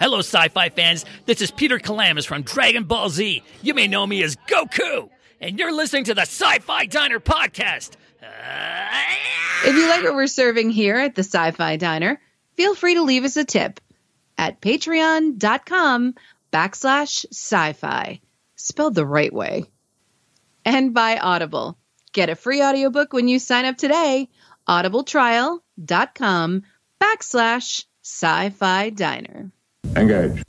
Hello, sci fi fans. This is Peter Kalamis from Dragon Ball Z. You may know me as Goku, and you're listening to the Sci Fi Diner podcast. Uh, If you like what we're serving here at the Sci Fi Diner, feel free to leave us a tip at patreon.com backslash sci fi, spelled the right way. And by Audible. Get a free audiobook when you sign up today. audibletrial.com backslash sci fi diner. Engage.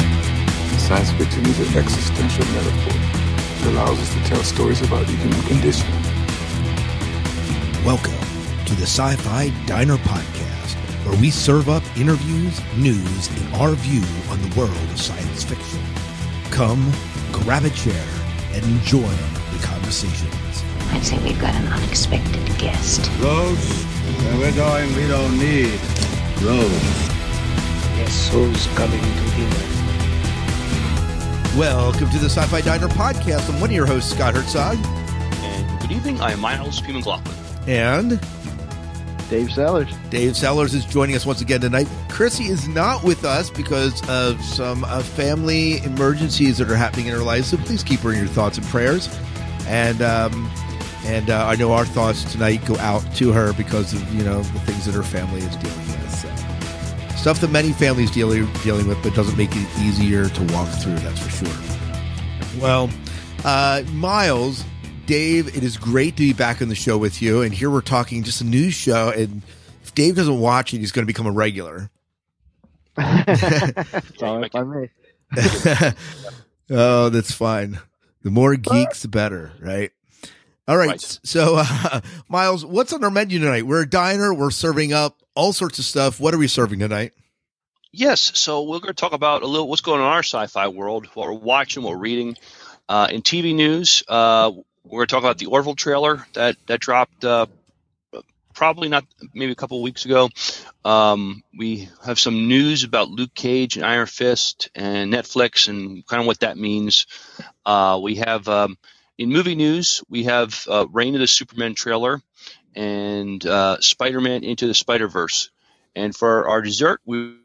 Science fiction is an existential metaphor that allows us to tell stories about the human condition. Welcome to the Sci Fi Diner Podcast, where we serve up interviews, news, and our view on the world of science fiction. Come, grab a chair, and enjoy the conversations. I'd say we've got an unexpected guest. Rose, where we're going, we don't need Rose. Guess who's coming to dinner? Welcome to the Sci Fi Diner Podcast. I'm one of your hosts, Scott Herzog. And good evening. I am Miles P. McLaughlin. And Dave Sellers. Dave Sellers is joining us once again tonight. Chrissy is not with us because of some uh, family emergencies that are happening in her life. So please keep her in your thoughts and prayers. And um, and uh, I know our thoughts tonight go out to her because of you know the things that her family is dealing with. So. Stuff that many families dealing dealing with, but doesn't make it easier to walk through. That's for sure. Well, uh, Miles, Dave, it is great to be back on the show with you. And here we're talking just a news show. And if Dave doesn't watch it, he's going to become a regular. It's all right by me. oh, that's fine. The more geeks, the better, right? All right. Right. So, uh, Miles, what's on our menu tonight? We're a diner. We're serving up all sorts of stuff. What are we serving tonight? Yes, so we're going to talk about a little what's going on in our sci-fi world, what we're watching, what we're reading. Uh, in TV news, uh, we're going to talk about the Orville trailer that that dropped uh, probably not maybe a couple weeks ago. Um, we have some news about Luke Cage and Iron Fist and Netflix and kind of what that means. Uh, we have um, in movie news we have uh, Reign of the Superman trailer and uh, Spider-Man Into the Spider-Verse. And for our dessert, we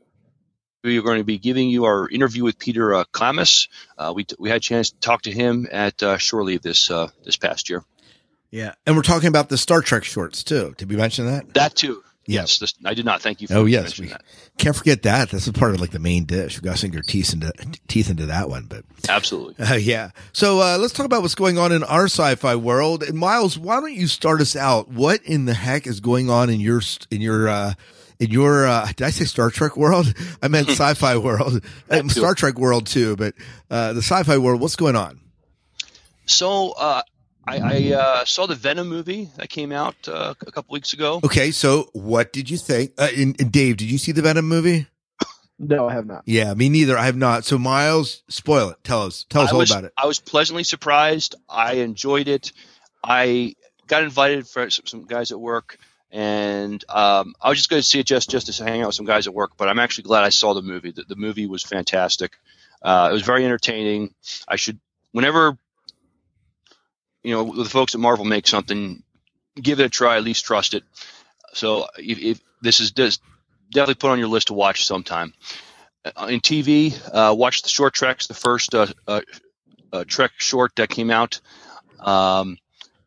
we are going to be giving you our interview with Peter uh, Kalamis. Uh, we, we had a chance to talk to him at uh, Shore Leave this uh, this past year. Yeah. And we're talking about the Star Trek shorts too. Did we mention that? That too. Yes, this, I did not. Thank you. For Oh yes, mentioning we that. can't forget that. This is part of like the main dish. We've got to sink your teeth into teeth into that one. But Absolutely. uh, yeah, so uh, let's talk about what's going on in our sci-fi world. And Miles, why don't you start us out? What in the heck is going on in your in your uh, in your uh, did I say Star Trek world? I meant sci-fi world. Star Trek world too. But uh, the sci-fi world, what's going on? So uh, I, I uh, saw the Venom movie that came out uh, a couple weeks ago. Okay, so what did you think? Uh, and, and Dave, did you see the Venom movie? No, I have not. Yeah, me neither. I have not. So Miles, spoil it. Tell us. Tell us I all was, about it. I was pleasantly surprised. I enjoyed it. I got invited for some, some guys at work, and um, I was just going to see it just just to hang out with some guys at work. But I'm actually glad I saw the movie. The, the movie was fantastic. Uh, it was very entertaining. I should whenever you know the folks at Marvel make something, give it a try. At least trust it. So if, if this is just definitely put on your list to watch sometime. Uh, in TV, uh, watch the short treks. The first uh, uh, uh, Trek short that came out, um,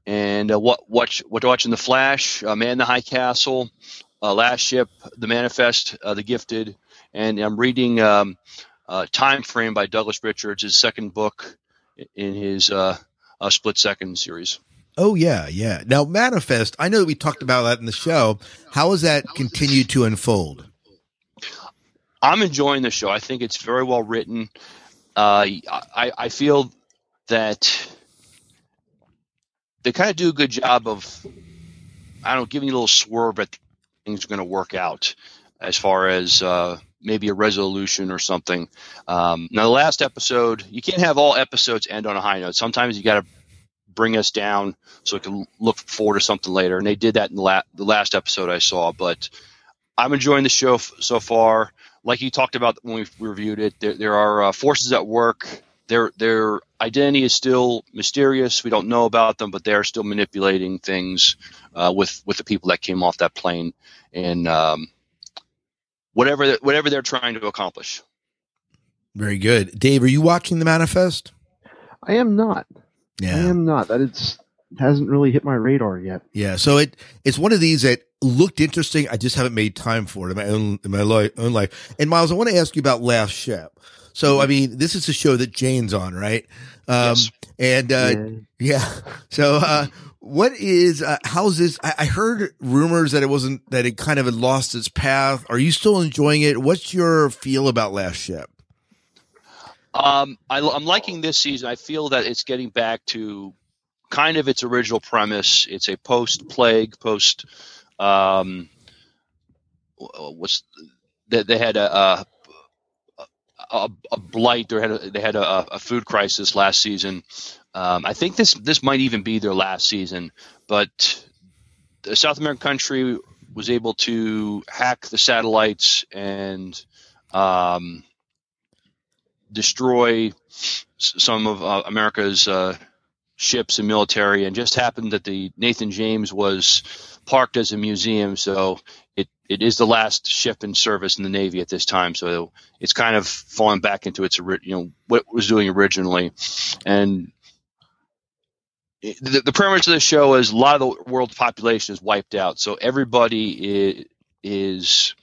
and uh, what watch what to watch in the Flash, Man in the High Castle, Last Ship, The Manifest, The Gifted, and I'm reading um, Time Frame by Douglas Richards, his second book in his uh, uh, Split Second series. Oh yeah, yeah. Now manifest. I know that we talked about that in the show. How has that continued to unfold? I'm enjoying the show. I think it's very well written. Uh, I, I feel that they kind of do a good job of, I don't know, giving you a little swerve that things are going to work out as far as uh, maybe a resolution or something. Um, now, the last episode, you can't have all episodes end on a high note. Sometimes you got to bring us down so we can look forward to something later. And they did that in the, la- the last episode I saw. But I'm enjoying the show f- so far. Like you talked about when we reviewed it, there, there are uh, forces at work. Their their identity is still mysterious. We don't know about them, but they're still manipulating things uh, with with the people that came off that plane and um, whatever whatever they're trying to accomplish. Very good. Dave, are you watching The Manifest? I am not. Yeah. I am not. That it's hasn't really hit my radar yet. Yeah. So it it's one of these that looked interesting. I just haven't made time for it in my own in my li- own life. And Miles, I want to ask you about Last Ship. So I mean, this is a show that Jane's on, right? Um, Yes. And uh, yeah. So uh, what is uh, how's this? I, I heard rumors that it wasn't that it kind of had lost its path. Are you still enjoying it? What's your feel about Last Ship? Um, I, I'm liking this season. I feel that it's getting back to kind of its original premise. It's a post-plague, post. Um, what's they, they had a, a a, a blight. They had a, they had a, a food crisis last season. Um, I think this this might even be their last season, but the South American country was able to hack the satellites and um, destroy s- some of uh, America's uh, ships and military, and just happened that the Nathan James was parked as a museum, so it, it is the last ship in service in the Navy at this time. So it's kind of fallen back into its you know what it was doing originally, and the, the premise of the show is a lot of the world's population is wiped out, so everybody is, is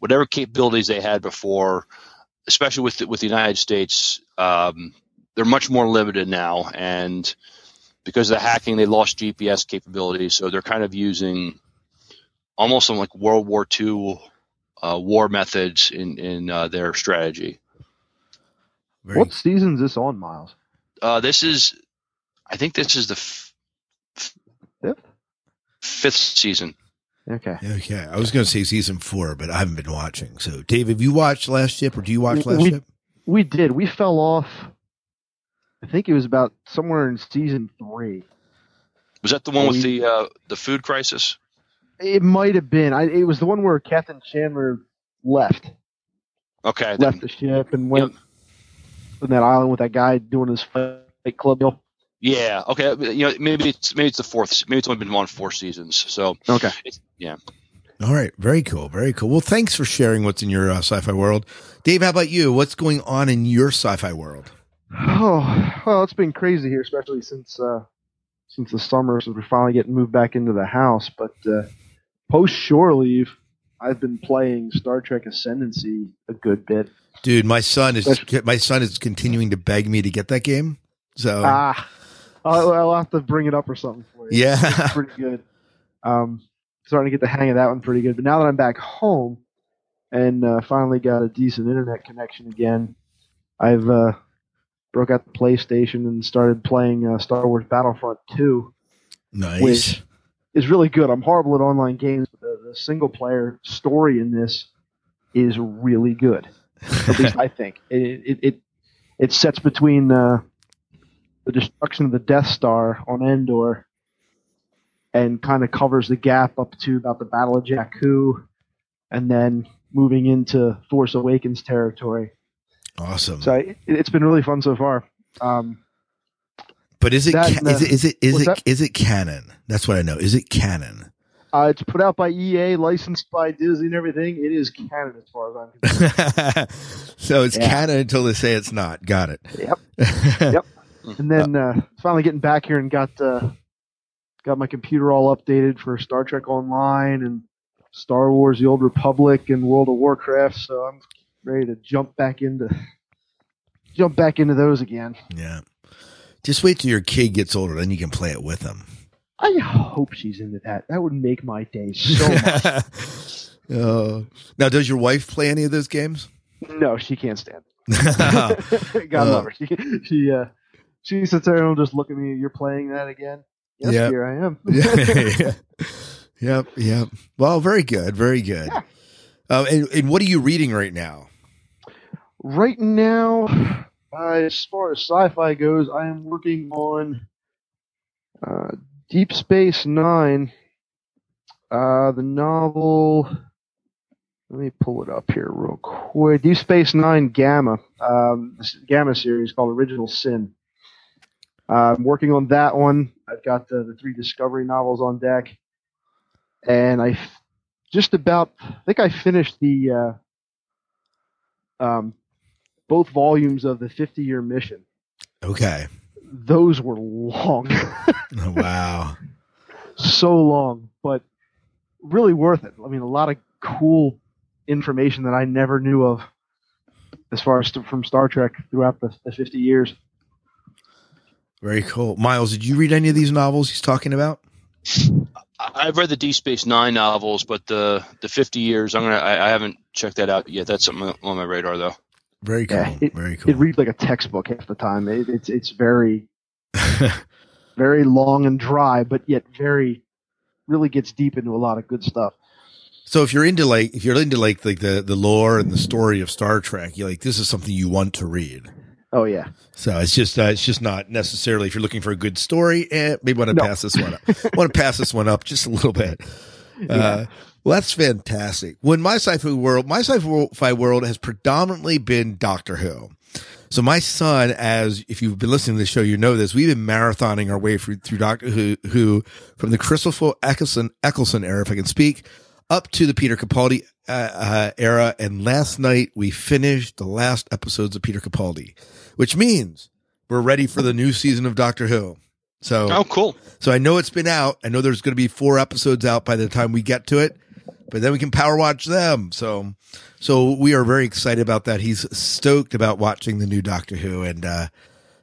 whatever capabilities they had before especially with the, with the United States, um, they're much more limited now, and because of the hacking, they lost GPS capabilities, so they're kind of using almost some like World War II uh, war methods in in uh, their strategy. Very What season's this on, Miles? Uh, this is, I think, this is the f- f- Fifth? fifth season. Okay. Okay, I was going to say season four, but I haven't been watching. So, Dave, have you watched Last Ship, or do you watch Last We- Ship? We did. We fell off. I think it was about somewhere in season three. Was that the one with We- the uh, the food crisis? It might have been. I, it was the one where Captain Chandler left, Okay, left the ship, and went on that island with that guy doing his fight club deal. yeah. Okay, you know, maybe it's maybe it's the fourth. Maybe it's only been on four seasons. So Okay. it's, yeah. All right, very cool, very cool. Well, thanks for sharing what's in your uh, sci-fi world, Dave. How about you? What's going on in your sci-fi world? Oh, well, it's been crazy here, especially since uh, since the summer, since we're finally getting moved back into the house. But uh, post shore leave, I've been playing Star Trek Ascendancy a good bit. Dude, my son is my son is continuing to beg me to get that game. So Ah, I'll, I'll have to bring it up or something for you. Yeah. It's pretty good. Um, starting to get the hang of that one pretty good. But now that I'm back home and uh, finally got a decent internet connection again, I've uh, broke out the PlayStation and started playing uh, Star Wars Battlefront 2. nice. which is really good. I'm horrible at online games, but the, the single player story in this is really good. At least I think it it it, it sets between uh, the destruction of the Death Star on Endor and kind of covers the gap up to about the Battle of Jakku, and then moving into Force Awakens territory. Awesome. So it, it's been really fun so far. Um, but is it ca- and, is uh, it is it is it that? is it canon? That's what I know. Is it canon? Uh, it's put out by EA, licensed by Disney and everything. It is canon as far as I'm concerned. so it's Yeah. canon until they say it's not. Got it. Yep. yep. And then uh, finally getting back here and got uh, got my computer all updated for Star Trek Online and Star Wars: The Old Republic and World of Warcraft. So I'm ready to jump back into jump back into those again. Yeah. Just wait till your kid gets older, then you can play it with them. I hope she's into that. That would make my day so much. Oh. now, does your wife play any of those games? no, she can't stand. it. God love her. She she uh, she sits there and will just look at me. You're playing that again? Yes, Yep. here I am. yeah. Yep. Yep. Well, very good. Very good. Uh, and, and what are you reading right now? Right now, uh, as far as sci-fi goes, I am working on uh, Deep Space Nine, uh, the novel. Let me pull it up here real quick. Deep Space Nine Gamma, um, Gamma series called Original Sin. Uh, I'm working on that one. I've got the, the three Discovery novels on deck, and I f- just about I think I finished the uh, um, both volumes of the 50 year mission. Okay. Those were long, Oh, wow. so long, but really worth it. I mean, a lot of cool information that I never knew of as far as st- from Star Trek throughout the, the 50 years. Very cool. Miles, did you read any of these novels he's talking about? I- I've read the D Space Nine novels, but the the 50 years, I'm gonna. I, I haven't checked that out yet. That's something on my radar, though. Very cool. Yeah, it, Very cool. It reads like a textbook half the time. It, it's it's very very long and dry, but yet very really gets deep into a lot of good stuff. so if you're into like if you're into like like the the lore and the story of Star Trek, you like this is something you want to read. Oh yeah, So it's just uh, it's just not necessarily if you're looking for a good story, eh, maybe want to No. pass this one up. want to pass this one up just a little bit. Uh, well, that's fantastic. When my sci-fi world, my sci-fi world has predominantly been Doctor Who. So my son, as if you've been listening to the show, you know this. We've been marathoning our way through, through Doctor Who, who from the Christopher Eccleston, Eccleston era, if I can speak, up to the Peter Capaldi uh, uh, era. And last night we finished the last episodes of Peter Capaldi, which means we're ready for the new season of Doctor Who. So, Oh, cool. so I know it's been out. I know there's going to be four episodes out by the time we get to it, but then we can power watch them. So, so we are very excited about that. He's stoked about watching the new Doctor Who, and uh,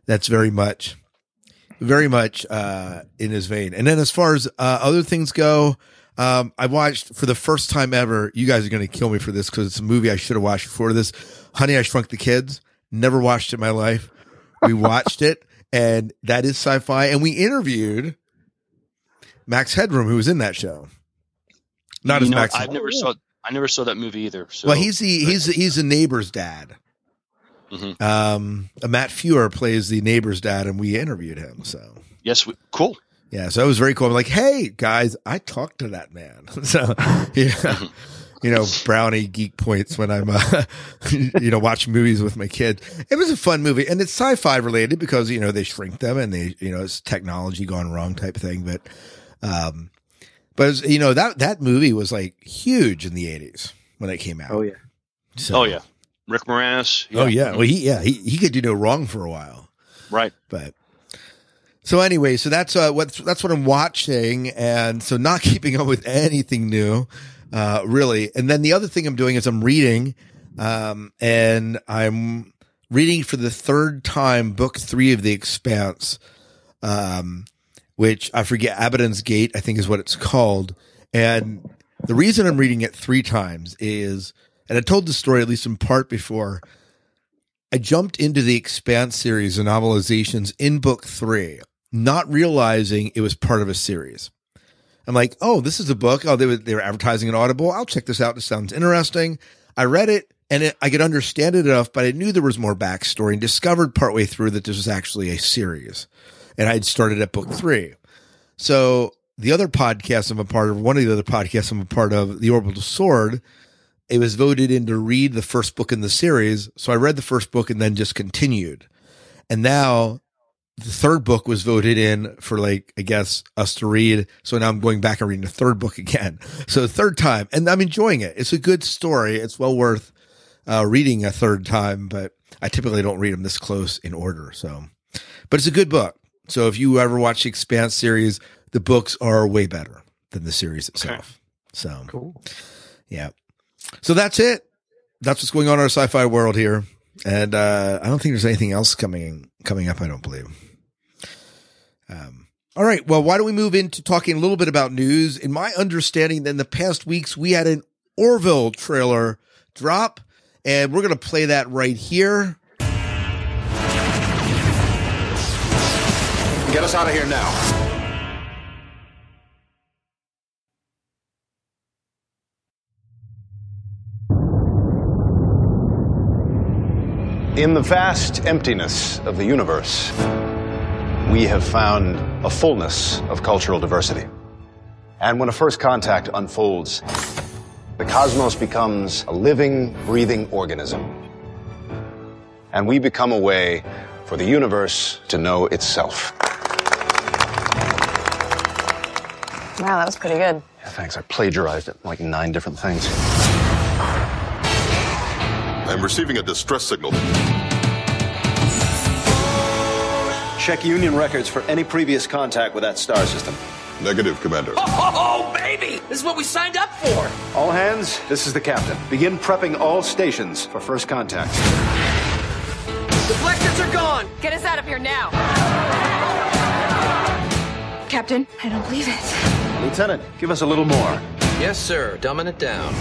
that's very much, very much uh, in his vein. And then as far as uh, other things go, um, I watched for the first time ever. You guys are going to kill me for this because it's a movie I should have watched before this. Honey, I Shrunk the Kids. Never watched it in my life. We watched it, and that is sci-fi. And we interviewed Max Headroom, who was in that show. Not You as know, Max. I've never saw. I never saw that movie either. So well, he's the he's he's the neighbor's dad. Mhm. Um, Matt Frewer plays the neighbor's dad, and we interviewed him. So yes, we, cool. yeah, so it was very cool. I'm like, hey guys, I talked to that man. so yeah, you know, brownie geek points when I'm uh, you know watching movies with my kid. It was a fun movie, and it's sci-fi related because you know they shrink them and they you know it's technology gone wrong type thing. But um, but was, you know that that movie was like huge in the 80s when it came out. oh yeah. So- Oh yeah, Rick Moranis. Oh yeah. Well, he yeah he he could do no wrong for a while, right. but so anyway, so that's uh what that's what I'm watching, and so not keeping up with anything new, uh, really. And then the other thing I'm doing is I'm reading, um, and I'm reading for the third time book three of The Expanse, um, which I forget Abaddon's Gate, I think is what it's called, and the reason I'm reading it three times is, and I told the story at least in part before. I jumped into the Expanse series of novelizations in book three, not realizing it was part of a series. I'm like, oh, this is a book. Oh, they were, they were advertising an Audible. I'll check this out. It sounds interesting. I read it and it, I could understand it enough, but I knew there was more backstory and discovered partway through that this was actually a series. And I had started at book three. So the other podcast I'm a part of, one of the other podcasts I'm a part of, The Orbital Sword, it was voted in to read the first book in the series. So I read the first book and then just continued. And now the third book was voted in for like, I guess us to read. So now I'm going back and reading the third book again. So third time and I'm enjoying it. It's a good story. It's well worth uh, reading a third time, but I typically don't read them this close in order. So, but it's a good book. So if you ever watch the Expanse series, the books are way better than the series itself. So Cool. yeah. So that's it. That's what's going on in our sci-fi world here. And uh, I don't think there's anything else coming coming up. I don't believe. Um, all right. Well, why don't we move into talking a little bit about news? In my understanding, in the past weeks, we had an Orville trailer drop, and we're going to play that right here. Get us out of here now. In the vast emptiness of the universe, we have found a fullness of cultural diversity. And when a first contact unfolds, the cosmos becomes a living, breathing organism. And we become a way for the universe to know itself. Wow, that was pretty good. Yeah, thanks. I plagiarized it like nine different things. I'm receiving a distress signal. Check Union records for any previous contact with that star system. Negative, Commander. Oh, baby! This is what we signed up for! All hands, this is the captain. Begin prepping all stations for first contact. The deflectors are gone! Get us out of here now! Captain, I don't believe it. Lieutenant, give us a little more. Yes, sir. Dumbing it down.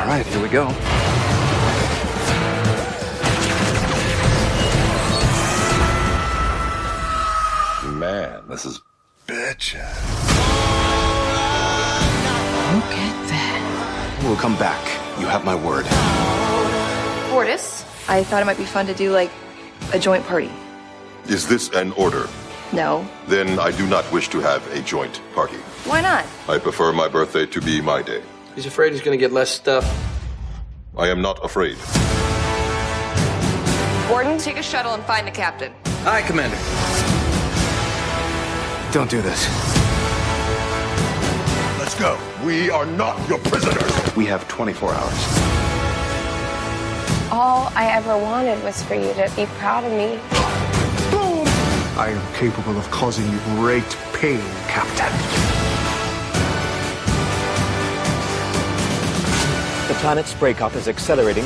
All right, here we go. Man, this is bitchin'. Look at that. We'll come back. You have my word. Bortus, I thought it might be fun to do like a joint party. Is this an order? No. Then I do not wish to have a joint party. Why not? I prefer my birthday to be my day. He's afraid he's gonna get less stuff. I am not afraid. Gordon, take a shuttle and find the captain. Aye, Commander. Don't do this. Let's go. We are not your prisoners. We have 24 hours. All I ever wanted was for you to be proud of me. I am capable of causing you great pain, Captain. The planet's breakup is accelerating.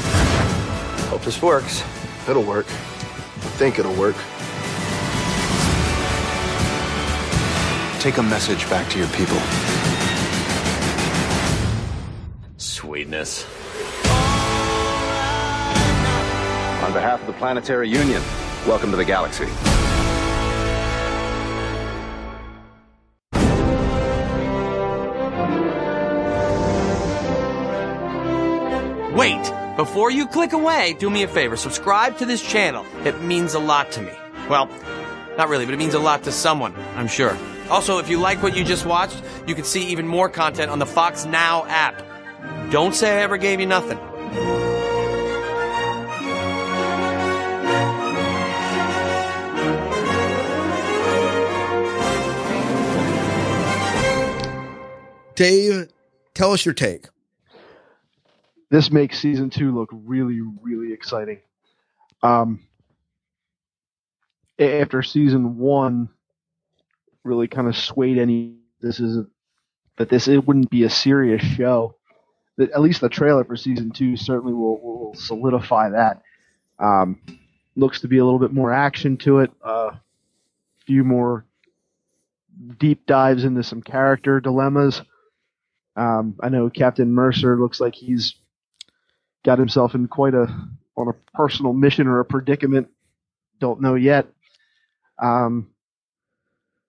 Hope this works. It'll work. I think it'll work. Take a message back to your people. Sweetness. On behalf of the Planetary Union, welcome to the galaxy. Wait! Before you click away, do me a favor. Subscribe to this channel. It means a lot to me. Well, not really, but it means a lot to someone, I'm sure. Also, if you like what you just watched, you can see even more content on the Fox Now app. Don't say I ever gave you nothing. Dave, tell us your take. This makes season two look really, really exciting. Um, after season one really kind of swayed any this is that this it wouldn't be a serious show. That at least the trailer for season two certainly will, will solidify that. Um, looks to be a little bit more action to it. A uh, few more deep dives into some character dilemmas. Um, I know Captain Mercer looks like he's got himself in quite a on a personal mission or a predicament. Don't know yet. Um,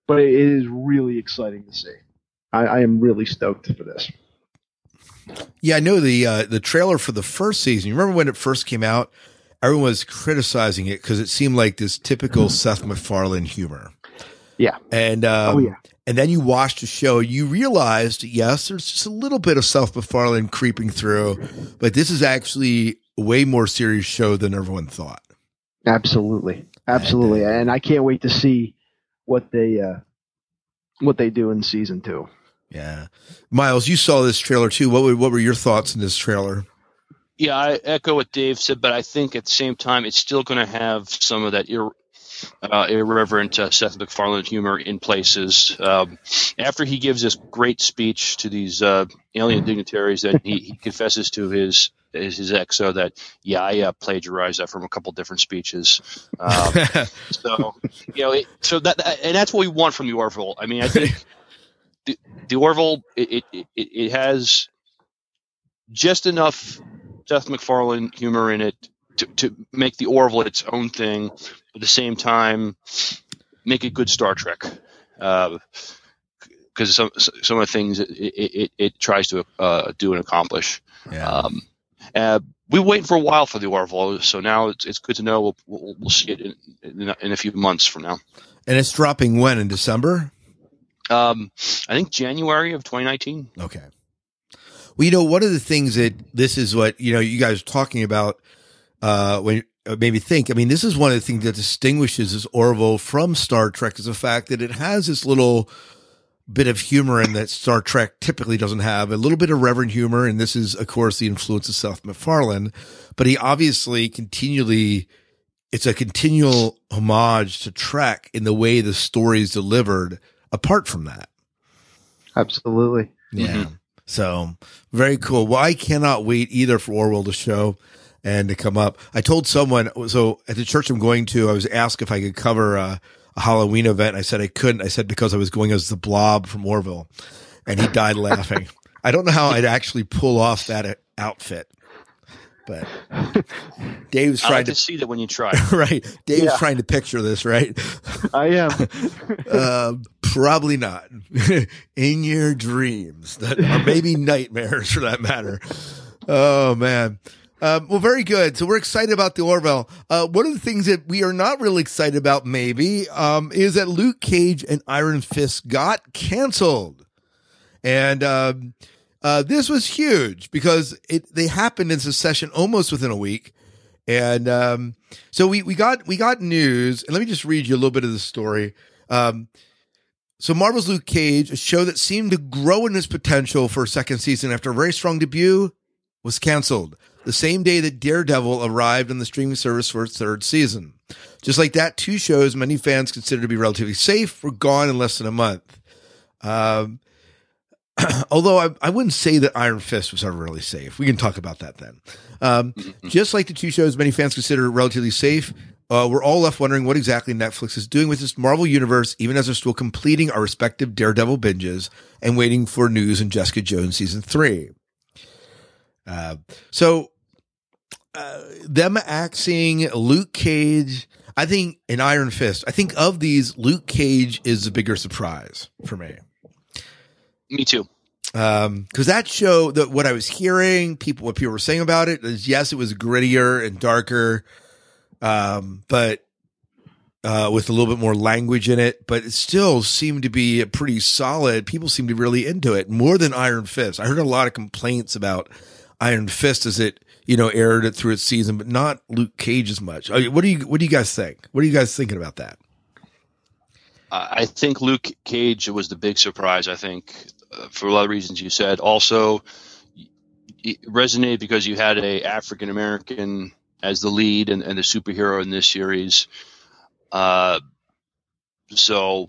but it is really exciting to see. I, I am really stoked for this. Yeah, I know the uh, the trailer for the first season. You remember when it first came out? Everyone was criticizing it because it seemed like this typical Seth MacFarlane humor. Yeah, and um, Oh, yeah. And then you watched the show. You realized, yes, there's just a little bit of Seth MacFarlane creeping through, but this is actually a way more serious show than everyone thought. Absolutely, absolutely, and I can't wait to see what they uh, what they do in season two. Yeah, Miles, you saw this trailer too. What were, what were your thoughts in this trailer? Yeah, I echo what Dave said, but I think at the same time it's still going to have some of that ir- uh, irreverent uh, Seth MacFarlane humor in places. Um, after he gives this great speech to these uh, alien dignitaries, that he, he confesses to his his, his exo that yeah, I uh, plagiarized that from a couple different speeches. Um, so you know, it, so that, that and that's what we want from the Orville. I mean, I think the, the Orville it, it, it, it has just enough Seth MacFarlane humor in it to, to make the Orville its own thing, but at the same time make it good Star Trek. Because some some of the things it, it, it, it tries to uh, do and accomplish. Yeah. Um, uh, we waiting for a while for the Orville, so now it's, it's good to know we'll, we'll, we'll see it in, in, a, in a few months from now. And it's dropping when in December? Um, I think January of 2019. Okay. Well, you know, one of the things that this is what you know you guys are talking about uh, when Uh, made me think. I mean, this is one of the things that distinguishes this Orville from Star Trek is the fact that it has this little bit of humor in that Star Trek typically doesn't have. A little bit of reverent humor, and this is, of course, the influence of Seth MacFarlane. But he obviously continually, it's a continual homage to Trek in the way the story is delivered. Apart from that, Absolutely. yeah. Mm-hmm. So very cool. Well, I cannot wait either for Orville to show and to come up. I told someone, so at the church I'm going to, I was asked if I could cover a, a Halloween event. I said I couldn't. I said because I was going as the blob from Orville and he died laughing. I don't know how I'd actually pull off that uh, outfit, but Dave's I trying like to, to see that when you try. right. Dave's Yeah. trying to picture this, right? I am. uh, probably not in your dreams that or maybe nightmares for that matter. Oh man. Um, well, very good. So we're excited about the Orville. Uh, one of the things that we are not really excited about, maybe, um, is that Luke Cage and Iron Fist got canceled, and um, uh, this was huge because it they happened in succession almost within a week. And um, so we we got we got news, and let me just read you a little bit of the story. Um, so Marvel's Luke Cage, a show that seemed to grow in its potential for a second season after a very strong debut, was canceled the same day that Daredevil arrived on the streaming service for its third season. Just like that, two shows many fans consider to be relatively safe were gone in less than a month. Um, although I, I wouldn't say that Iron Fist was ever really safe. We can talk about that then. Um, just like the two shows many fans consider relatively safe, uh, we're all left wondering what exactly Netflix is doing with this Marvel universe, even as we're still completing our respective Daredevil binges and waiting for news in Jessica Jones season three. Uh, so, uh, them axing Luke Cage, I think, in Iron Fist, I think of these, Luke Cage is the bigger surprise for me. Me too. Um, cause that show that what I was hearing, people, what people were saying about it is yes, it was grittier and darker. Um, but, uh, with a little bit more language in it, but it still seemed to be a pretty solid. People seemed to be really into it more than Iron Fist. I heard a lot of complaints about Iron Fist as it, you know, aired it through its season, but not Luke Cage as much. Uh, What do you, what do you guys think? What are you guys thinking about that? I think Luke Cage was the big surprise. I think uh, for a lot of reasons you said. Also, it resonated because you had a African American as the lead and, and the superhero in this series. Uh, so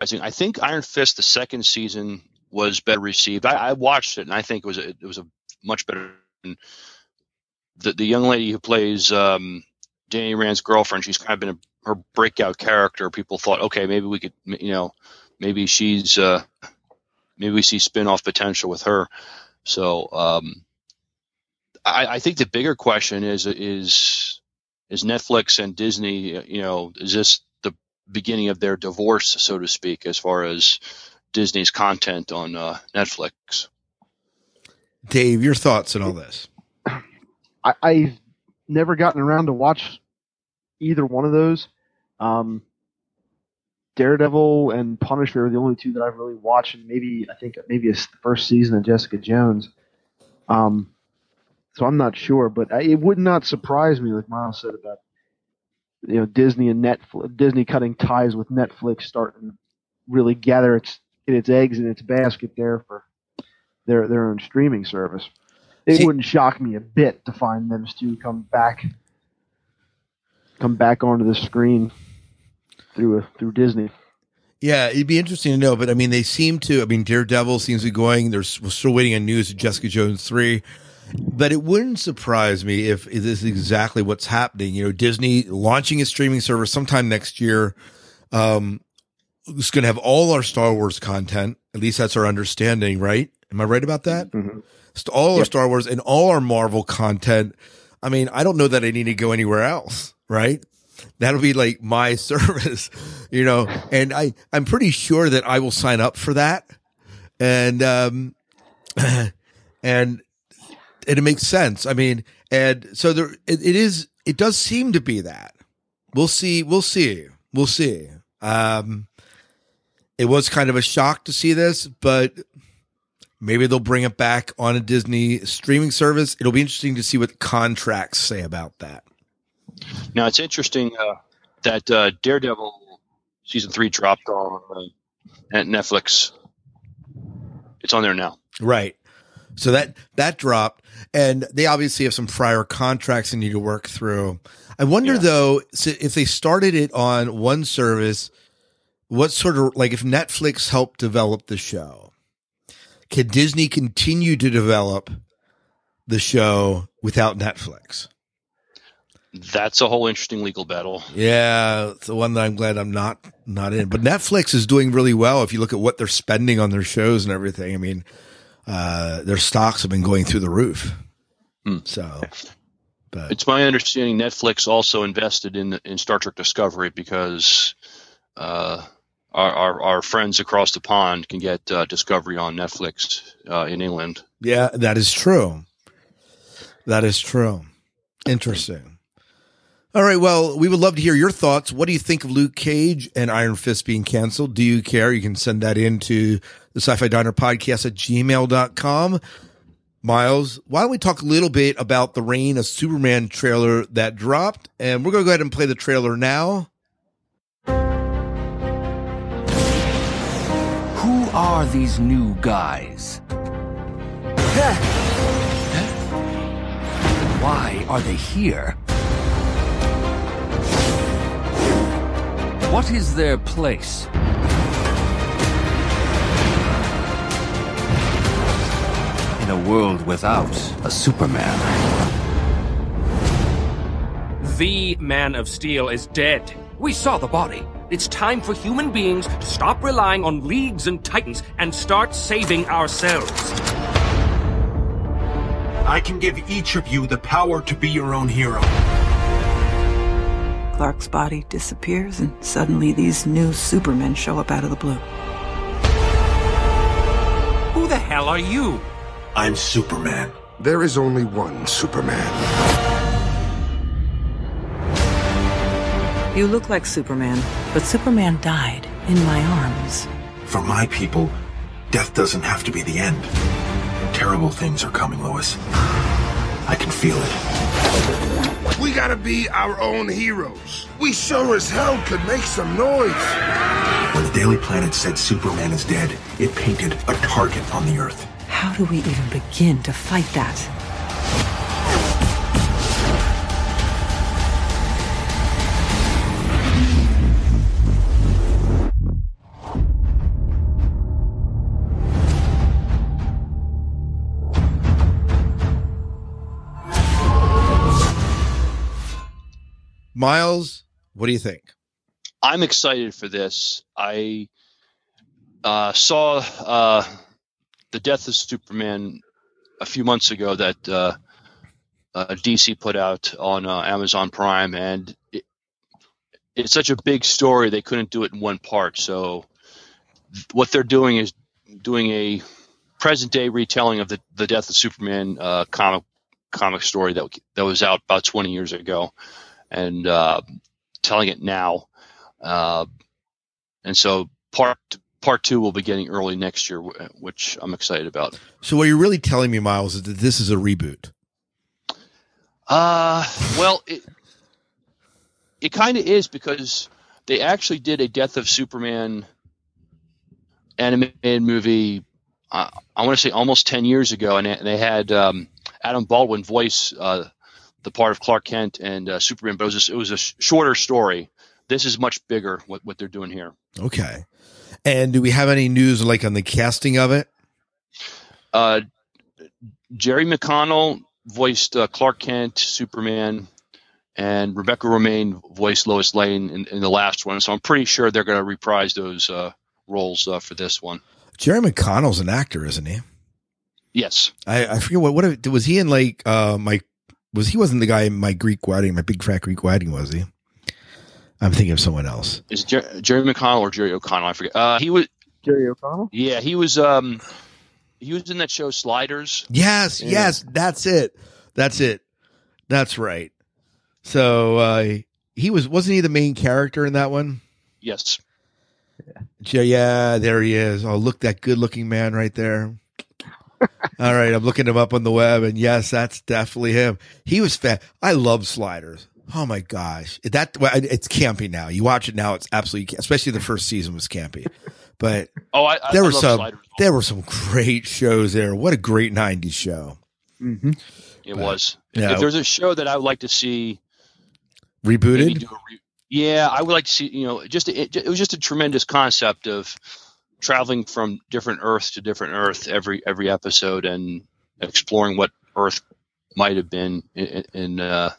I think I think Iron Fist the second season was better received. I, I watched it and I think it was a, it was a much better. The the young lady who plays um, Danny Rand's girlfriend, she's kind of been a, her breakout character. People thought, okay, maybe we could, you know, maybe she's, uh, maybe we see spin-off potential with her. So, um, I, I think the bigger question is, is, is Netflix and Disney, you know, is this the beginning of their divorce, so to speak, as far as Disney's content on uh, Netflix? Dave, your thoughts on all this? I, I've never gotten around to watch either one of those. Um, Daredevil and Punisher are the only two that I've really watched, and maybe I think maybe it's the first season of Jessica Jones. Um, so I'm not sure, but I, it would not surprise me, like Miles said about you know Disney and Netflix, Disney cutting ties with Netflix, starting really gather its its eggs in its basket there for their their own streaming service. It See- wouldn't shock me a bit to find them two come back come back onto the screen through a, through Disney. Yeah, it'd be interesting to know, but I mean, they seem to. I mean, Daredevil seems to be going. There's we're still waiting on news of Jessica Jones three, but it wouldn't surprise me if this is exactly what's happening. You know, Disney launching a streaming service sometime next year. Um, it's going to have all our Star Wars content. At least that's our understanding, right? Am I right about that? It's all our Star Wars and all our Marvel content. I mean, I don't know that I need to go anywhere else, right? That'll be like my service, you know, and I, I'm pretty sure that I will sign up for that. And, um, and it makes sense. I mean, and so there, it, it is, it does seem to be that we'll see, we'll see, we'll see. Um, it was kind of a shock to see this, but maybe they'll bring it back on a Disney streaming service. It'll be interesting to see what contracts say about that. Now it's interesting uh, that uh, Daredevil season three dropped on uh, at Netflix. It's on there now. Right. So that that dropped, and they obviously have some prior contracts they need to work through. I wonder though so if they started it on one service, what sort of like if Netflix helped develop the show, can Disney continue to develop the show without Netflix? That's a whole interesting legal battle. Yeah, it's the one that I'm glad I'm not not in. But Netflix is doing really well if you look at what they're spending on their shows and everything. I mean, uh, their stocks have been going through the roof. So, but It's my understanding Netflix also invested in in Star Trek Discovery because uh, our, our our friends across the pond can get uh, Discovery on Netflix uh, in England. yeah, that is true. That is true. Interesting. All right. Well, we would love to hear your thoughts. What do you think of Luke Cage and Iron Fist being canceled? Do you care? You can send that in to the sci fi diner podcast at gmail.com. Miles, why don't we talk a little bit about the Reign of Superman trailer that dropped? And we're going to go ahead and play the trailer now. Are these new guys? Why are they here? What is their place? In a world without a Superman. The Man of Steel is dead. We saw the body. It's time for human beings to stop relying on leagues and titans and start saving ourselves. I can give each of you the power to be your own hero. Clark's body disappears, and suddenly these new supermen show up out of the blue. Who the hell are you? I'm Superman. There is only one Superman. You look like Superman, but Superman died in my arms. For my people, death doesn't have to be the end. Terrible things are coming, Lois. I can feel it. We gotta be our own heroes. We sure as hell could make some noise. When the Daily Planet said Superman is dead, it painted a target on the Earth. How do we even begin to fight that? Miles, what do you think? I'm excited for this. I uh, saw uh, the Death of Superman a few months ago that uh, uh, DC put out on uh, Amazon Prime, and it, it's such a big story they couldn't do it in one part. So what they're doing is doing a present day retelling of the the Death of Superman uh, comic comic story that that was out about 20 years ago, and uh, telling it now. Uh, and so part part two will be getting early next year, which I'm excited about. So, what you're really telling me, Miles, is that this is a reboot. Uh, well, it it kind of is because they actually did a Death of Superman animated movie. Uh, I want to say almost ten years ago, and they- they had um, Adam Baldwin voice uh, the part of Clark Kent and uh, Superman, but it was just, it was a sh- shorter story. This is much bigger. What what they're doing here. Okay. And do we have any news like on the casting of it? Uh, Jerry McConnell voiced uh, Clark Kent, Superman, and Rebecca Romijn voiced Lois Lane in, in the last one. So I'm pretty sure they're going to reprise those uh, roles uh, for this one. Jerry McConnell's an actor, isn't he? Yes. I, I forget what what was he in like uh my was he wasn't the guy in my Greek wedding, my big fat Greek wedding, was he? I'm thinking of someone else. Is Jer- Jerry McConnell or Jerry O'Connell? I forget. Uh, he was. Jerry O'Connell. Yeah, he was. Um, he was in that show Sliders. Yes, Yeah. yes, that's it. That's it. That's right. So uh he was wasn't he the main character in that one? Yes. Yeah, yeah, there he is. Oh, look that good looking man right there. All right, I'm looking him up on the web, and yes, that's definitely him. He was fat. I love sliders. Oh my gosh, that it's campy now. You watch it now; it's absolutely, especially the first season was campy. But Oh, I, I there I were love some Sliders. there were some great shows there. What a great '90s show! Mm-hmm. It But, was. If, yeah. if there's a show that I would like to see, Rebooted. maybe do a re- yeah, I would like to see. You know, just it, it was just a tremendous concept of traveling from different Earth to different Earth every every episode and exploring what Earth might have been. In, in uh,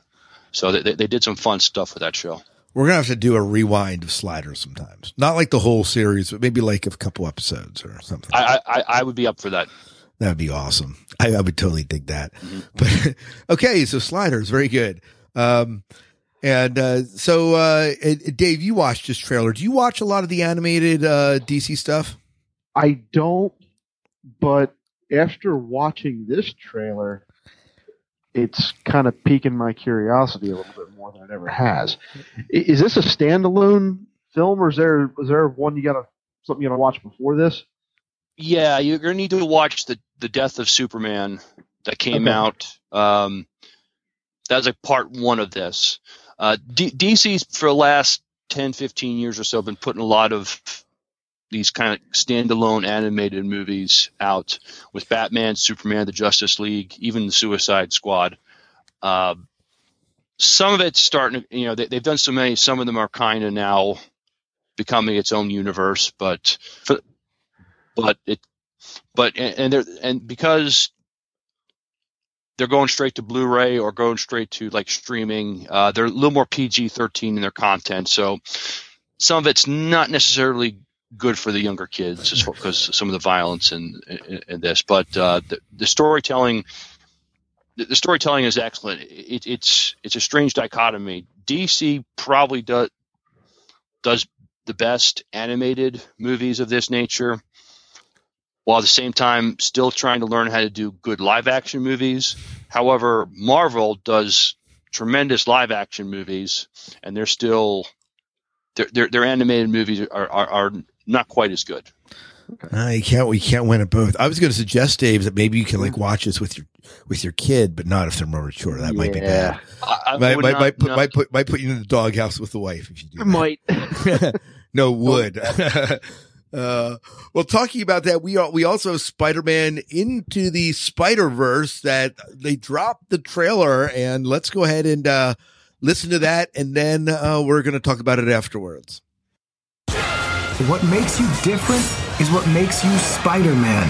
so they, they did some fun stuff with that show. We're gonna have to do a rewind of Sliders sometimes. Not like the whole series, but maybe like a couple episodes or something. I I, I would be up for that. That would be awesome. I, I would totally dig that. Mm-hmm. But okay, so Sliders, very good. Um, and uh, so uh, Dave, you watched this trailer. Do you watch a lot of the animated uh, DC stuff? I don't, but after watching this trailer, it's kind of piquing my curiosity a little bit more than it ever has. Is this a standalone film, or is there was there one you gotta something you gotta watch before this? Yeah, you're gonna need to watch the the Death of Superman that came Okay. out. Um, that's like part one of this. Uh, D- DC's for the last 10, 15 years or so been putting a lot of these kind of standalone animated movies out with Batman, Superman, the Justice League, even the Suicide Squad. Uh, some of it's starting to, you know, they, they've done so many. Some of them are kind of now becoming its own universe, but but it but and, and they're and because they're going straight to Blu-ray or going straight to like streaming, uh, they're a little more PG-13 in their content. So some of it's not necessarily good for the younger kids because some of the violence in, in this, but uh, the, the storytelling. The the storytelling is excellent. It, it's it's a strange dichotomy. DC probably does does the best animated movies of this nature while at the same time still trying to learn how to do good live action movies. However, Marvel does tremendous live action movies, and they're still their their, their animated movies are, are, are not quite as good. Uh, you can't. We can't win at both. I was going to suggest, Dave, that maybe you can like watch this with your with your kid, but not if they're more mature. That might be bad. I, I might, would might, not- might, put, no. might put might put you in the doghouse with the wife if you do. That. Might. no would. uh, well, talking about that, we al- we also have Spider-Man into the Spider-Verse that they dropped the trailer, and let's go ahead and uh, listen to that, and then uh, we're going to talk about it afterwards. What makes you different is what makes you Spider Man.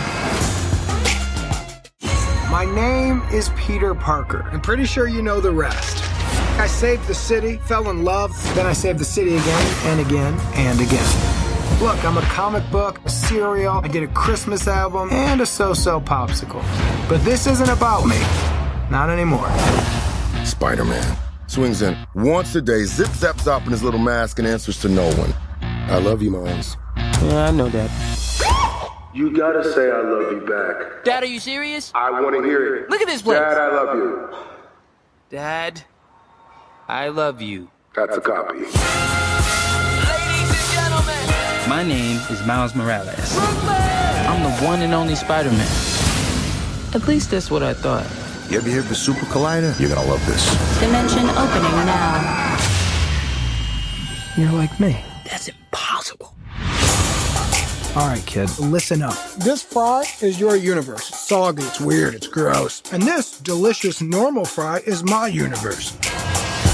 My name is Peter Parker. I'm pretty sure you know the rest. I saved the city, fell in love, then I saved the city again and again and again. Look, I'm a comic book, a cereal, I did a Christmas album, and a so so popsicle. But this isn't about me. Not anymore. Spider Man swings in once a day, zip zap zop in his little mask, and answers to no one. I love you, Miles. Yeah, I know that. You gotta say I love you back. Dad, are you serious? I wanna hear it. Look at this place. Dad, I love you. Dad, I love you. That's a copy. My name is Miles Morales. I'm the one and only Spider Man. At least that's what I thought. You ever hear of the Super Collider? You're gonna love this. Dimension opening now. You're like me. That's impossible. All right, kid, listen up. This fry is your universe. It's soggy, it's weird, it's gross. And this delicious normal fry is my universe.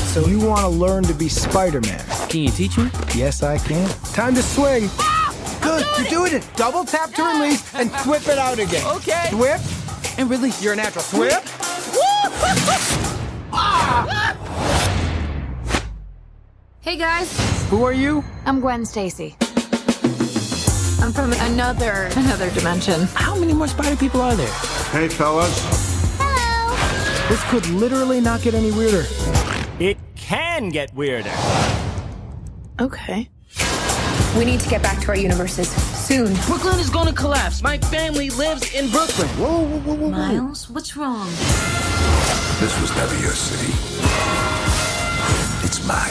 So you want to learn to be Spider-Man? Can you teach me? Yes, I can. Time to swing. Ah, Good, you're doing it. Double tap to release and whip it out again. Okay. Whip. And release. You're a natural. Whip. Ah! Hey guys, Who are you? I'm Gwen Stacy. I'm from another another dimension. How many more spider people are there? Hey, fellas. Hello. This could literally not get any weirder. It can get weirder. Okay. We need to get back to our universes soon. Brooklyn is gonna collapse. My family lives in Brooklyn. Whoa, whoa, whoa, whoa. Miles, what's wrong? This was never your city. It's mine.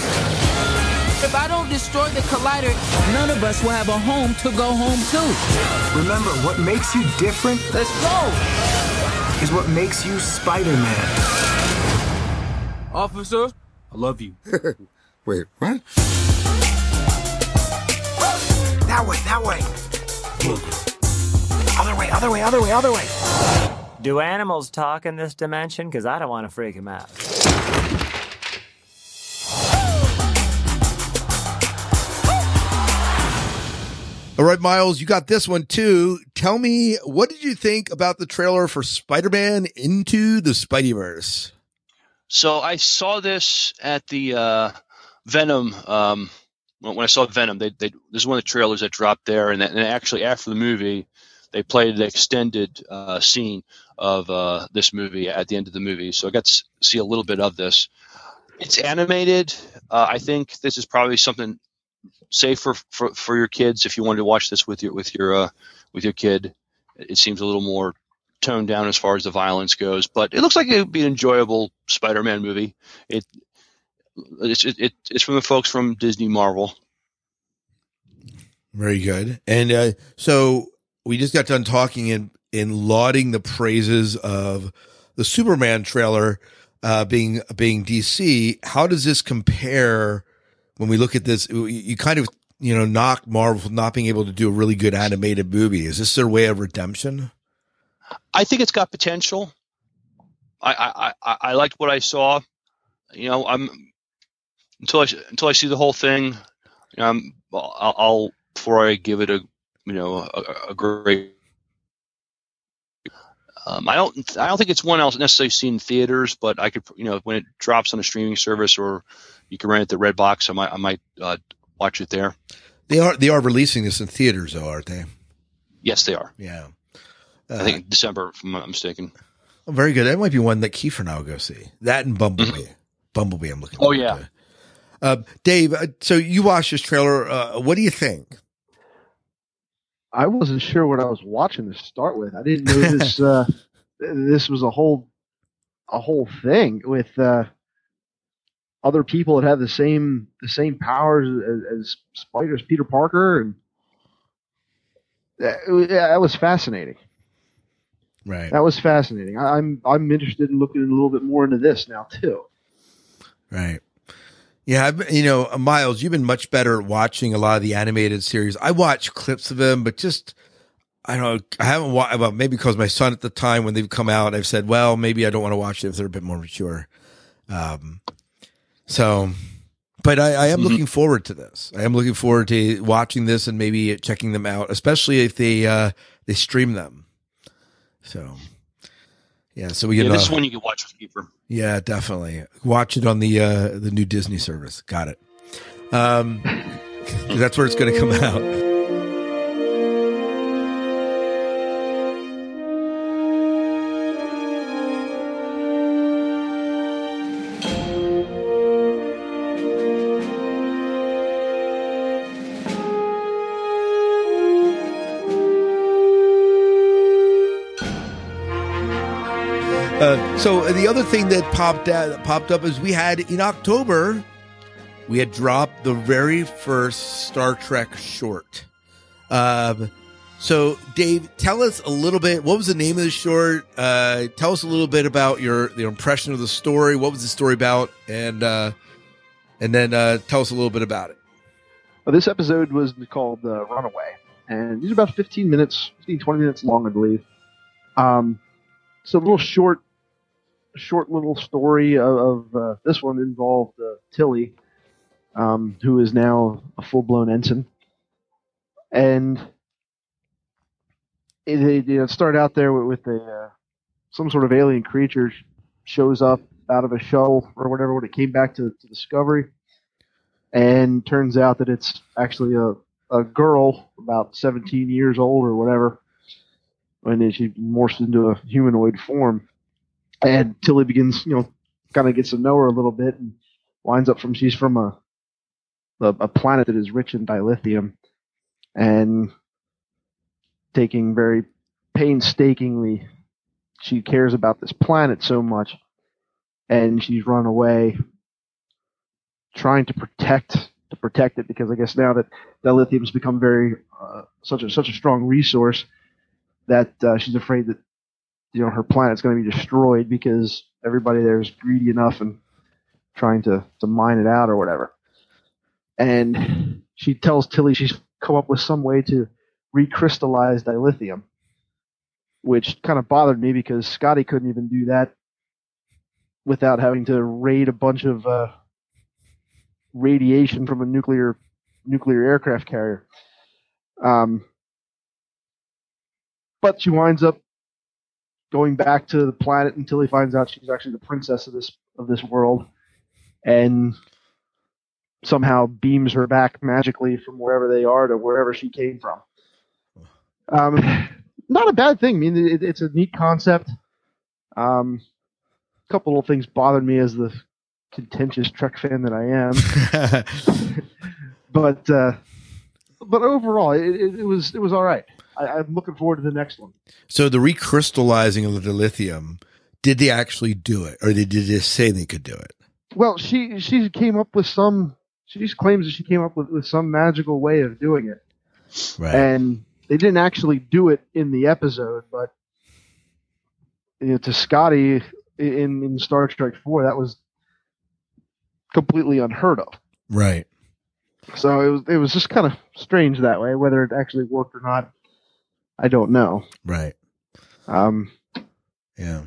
If I don't destroy the collider, none of us will have a home to go home to. Remember, what makes you different Let's go. is what makes you Spider-Man. Officer, I love you. Wait, what? That way, that way. Other way, other way, other way, other way. Do animals talk in this dimension? Because I don't want to freak them out. All right, Miles, you got this one too. Tell me, what did you think about the trailer for Spider-Man Into the Spideyverse? So I saw this at the uh, Venom. Um, when I saw Venom, they, they this is one of the trailers that dropped there, and, and actually after the movie, they played an extended uh, scene of uh, this movie at the end of the movie. So I got to see a little bit of this. It's animated. Uh, I think this is probably something safe for, for, for your kids if you wanted to watch this with your with your uh, with your kid. It seems a little more toned down as far as the violence goes, but it looks like it would be an enjoyable Spider-Man movie. It it's it, it, it's from the folks from Disney Marvel. Very good. And uh, so we just got done talking and in lauding the praises of the Superman trailer uh, being being DC. How does this compare when we look at this? You- kind of you know knock Marvel not being able to do a really good animated movie. Is this their way of redemption? I think it's got potential. I I, I, I liked what I saw. You know, I'm until I until I see the whole thing. Um, I'll, I'll before I give it a you know a, a great. Um, I don't. I don't think it's one I'll necessarily see in theaters, but I could, you know, when it drops on a streaming service or you can rent it at the Redbox, I might, I might uh, watch it there. They are they are releasing this in theaters, though, aren't they? Yes, they are. Yeah. I think December, if I'm not mistaken. Oh, very good. That might be one that Kiefer and I will go see. That and Bumblebee. Bumblebee, I'm looking. Oh yeah. to. Uh, Dave, uh, so you watched this trailer. Uh, what do you think? I wasn't sure what I was watching to start with. I didn't know this uh, this was a whole a whole thing with uh, other people that have the same the same powers as, as spiders, Peter Parker, and that, yeah, that was fascinating. Right. That was fascinating. I, I'm I'm interested in looking a little bit more into this now too. Right. Yeah, I've, been- you know, uh, Miles, you've been much better at watching a lot of the animated series. I watch clips of them, but just I don't know. I haven't watched. Well, maybe because my son at the time when they've come out, I've said, well, maybe I don't want to watch it if they're a bit more mature. Um, so, but I, I am looking forward to this. I am looking forward to watching this and maybe checking them out, especially if they uh they stream them. So, yeah. So we Yeah, can. this is uh, one you can watch with Kiefer. yeah, definitely. Watch it on the uh the new Disney service. Got it. Um that's where it's going to come out. Uh, so the other thing that popped out, popped up is we had in October, we had dropped the very first Star Trek short. Um, so Dave, tell us a little bit. What was the name of the short? Uh, tell us a little bit about your your impression of the story. What was the story about? And uh, and then uh, tell us a little bit about it. Well, this episode was called uh, Runaway, and these are about 15 minutes, 15, 20 minutes long, I believe. Um, it's a little short, short little story of, of uh, this one involved uh, Tilly, um, who is now a full blown ensign, and it, it you know, started out there with, with a uh, some sort of alien creature shows up out of a shuttle or whatever when it came back to, to Discovery. And turns out that it's actually a, a girl about 17 years old or whatever and then she morphs into a humanoid form and tilly begins you know kind of gets to know her a little bit and winds up from she's from a a, a planet that is rich in dilithium and taking very painstakingly she cares about this planet so much and she's run away trying to protect to protect it because I guess now that that lithium's become very uh, such a such a strong resource that uh, she's afraid that you know her planet's going to be destroyed because everybody there is greedy enough and trying to to mine it out or whatever. And she tells Tilly she's come up with some way to recrystallize dilithium, which kind of bothered me because Scotty couldn't even do that without having to raid a bunch of uh, radiation from a nuclear nuclear aircraft carrier. Um, but she winds up going back to the planet until he finds out she's actually the princess of this of this world, and somehow beams her back magically from wherever they are to wherever she came from. Um, not a bad thing. I mean, it, it's a neat concept. Um, a couple little things bothered me as the contentious Trek fan that I am, but uh, but overall, it, it, it was it was all right. I, I'm looking forward to the next one. So the recrystallizing of dilithium, did they actually do it, or did they just say they could do it? Well, she she came up with some. She just claims that she came up with, with some magical way of doing it, Right. and they didn't actually do it in the episode. But you know, to Scotty in in Star Trek Four, that was completely unheard of. Right. So it was it was just kind of strange that way. Whether it actually worked or not, I don't know. Right. Um. Yeah.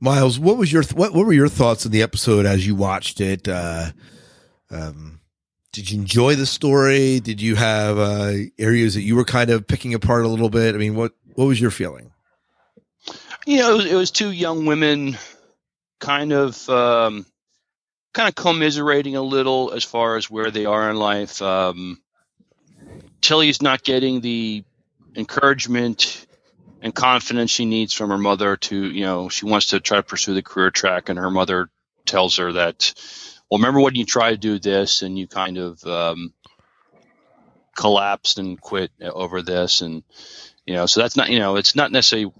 Miles, what was your th- what what were your thoughts on the episode as you watched it? Uh, um, did you enjoy the story? Did you have uh, areas that you were kind of picking apart a little bit? I mean, what what was your feeling? you know, it was, it was two young women kind of um, kind of commiserating a little as far as where they are in life. Um, Tilly's not getting the encouragement and confidence she needs from her mother to, you know, she wants to try to pursue the career track, and her mother tells her that, well, remember when you tried to do this and you kind of um, collapsed and quit over this, and you know, so that's not, you know, it's not necessarily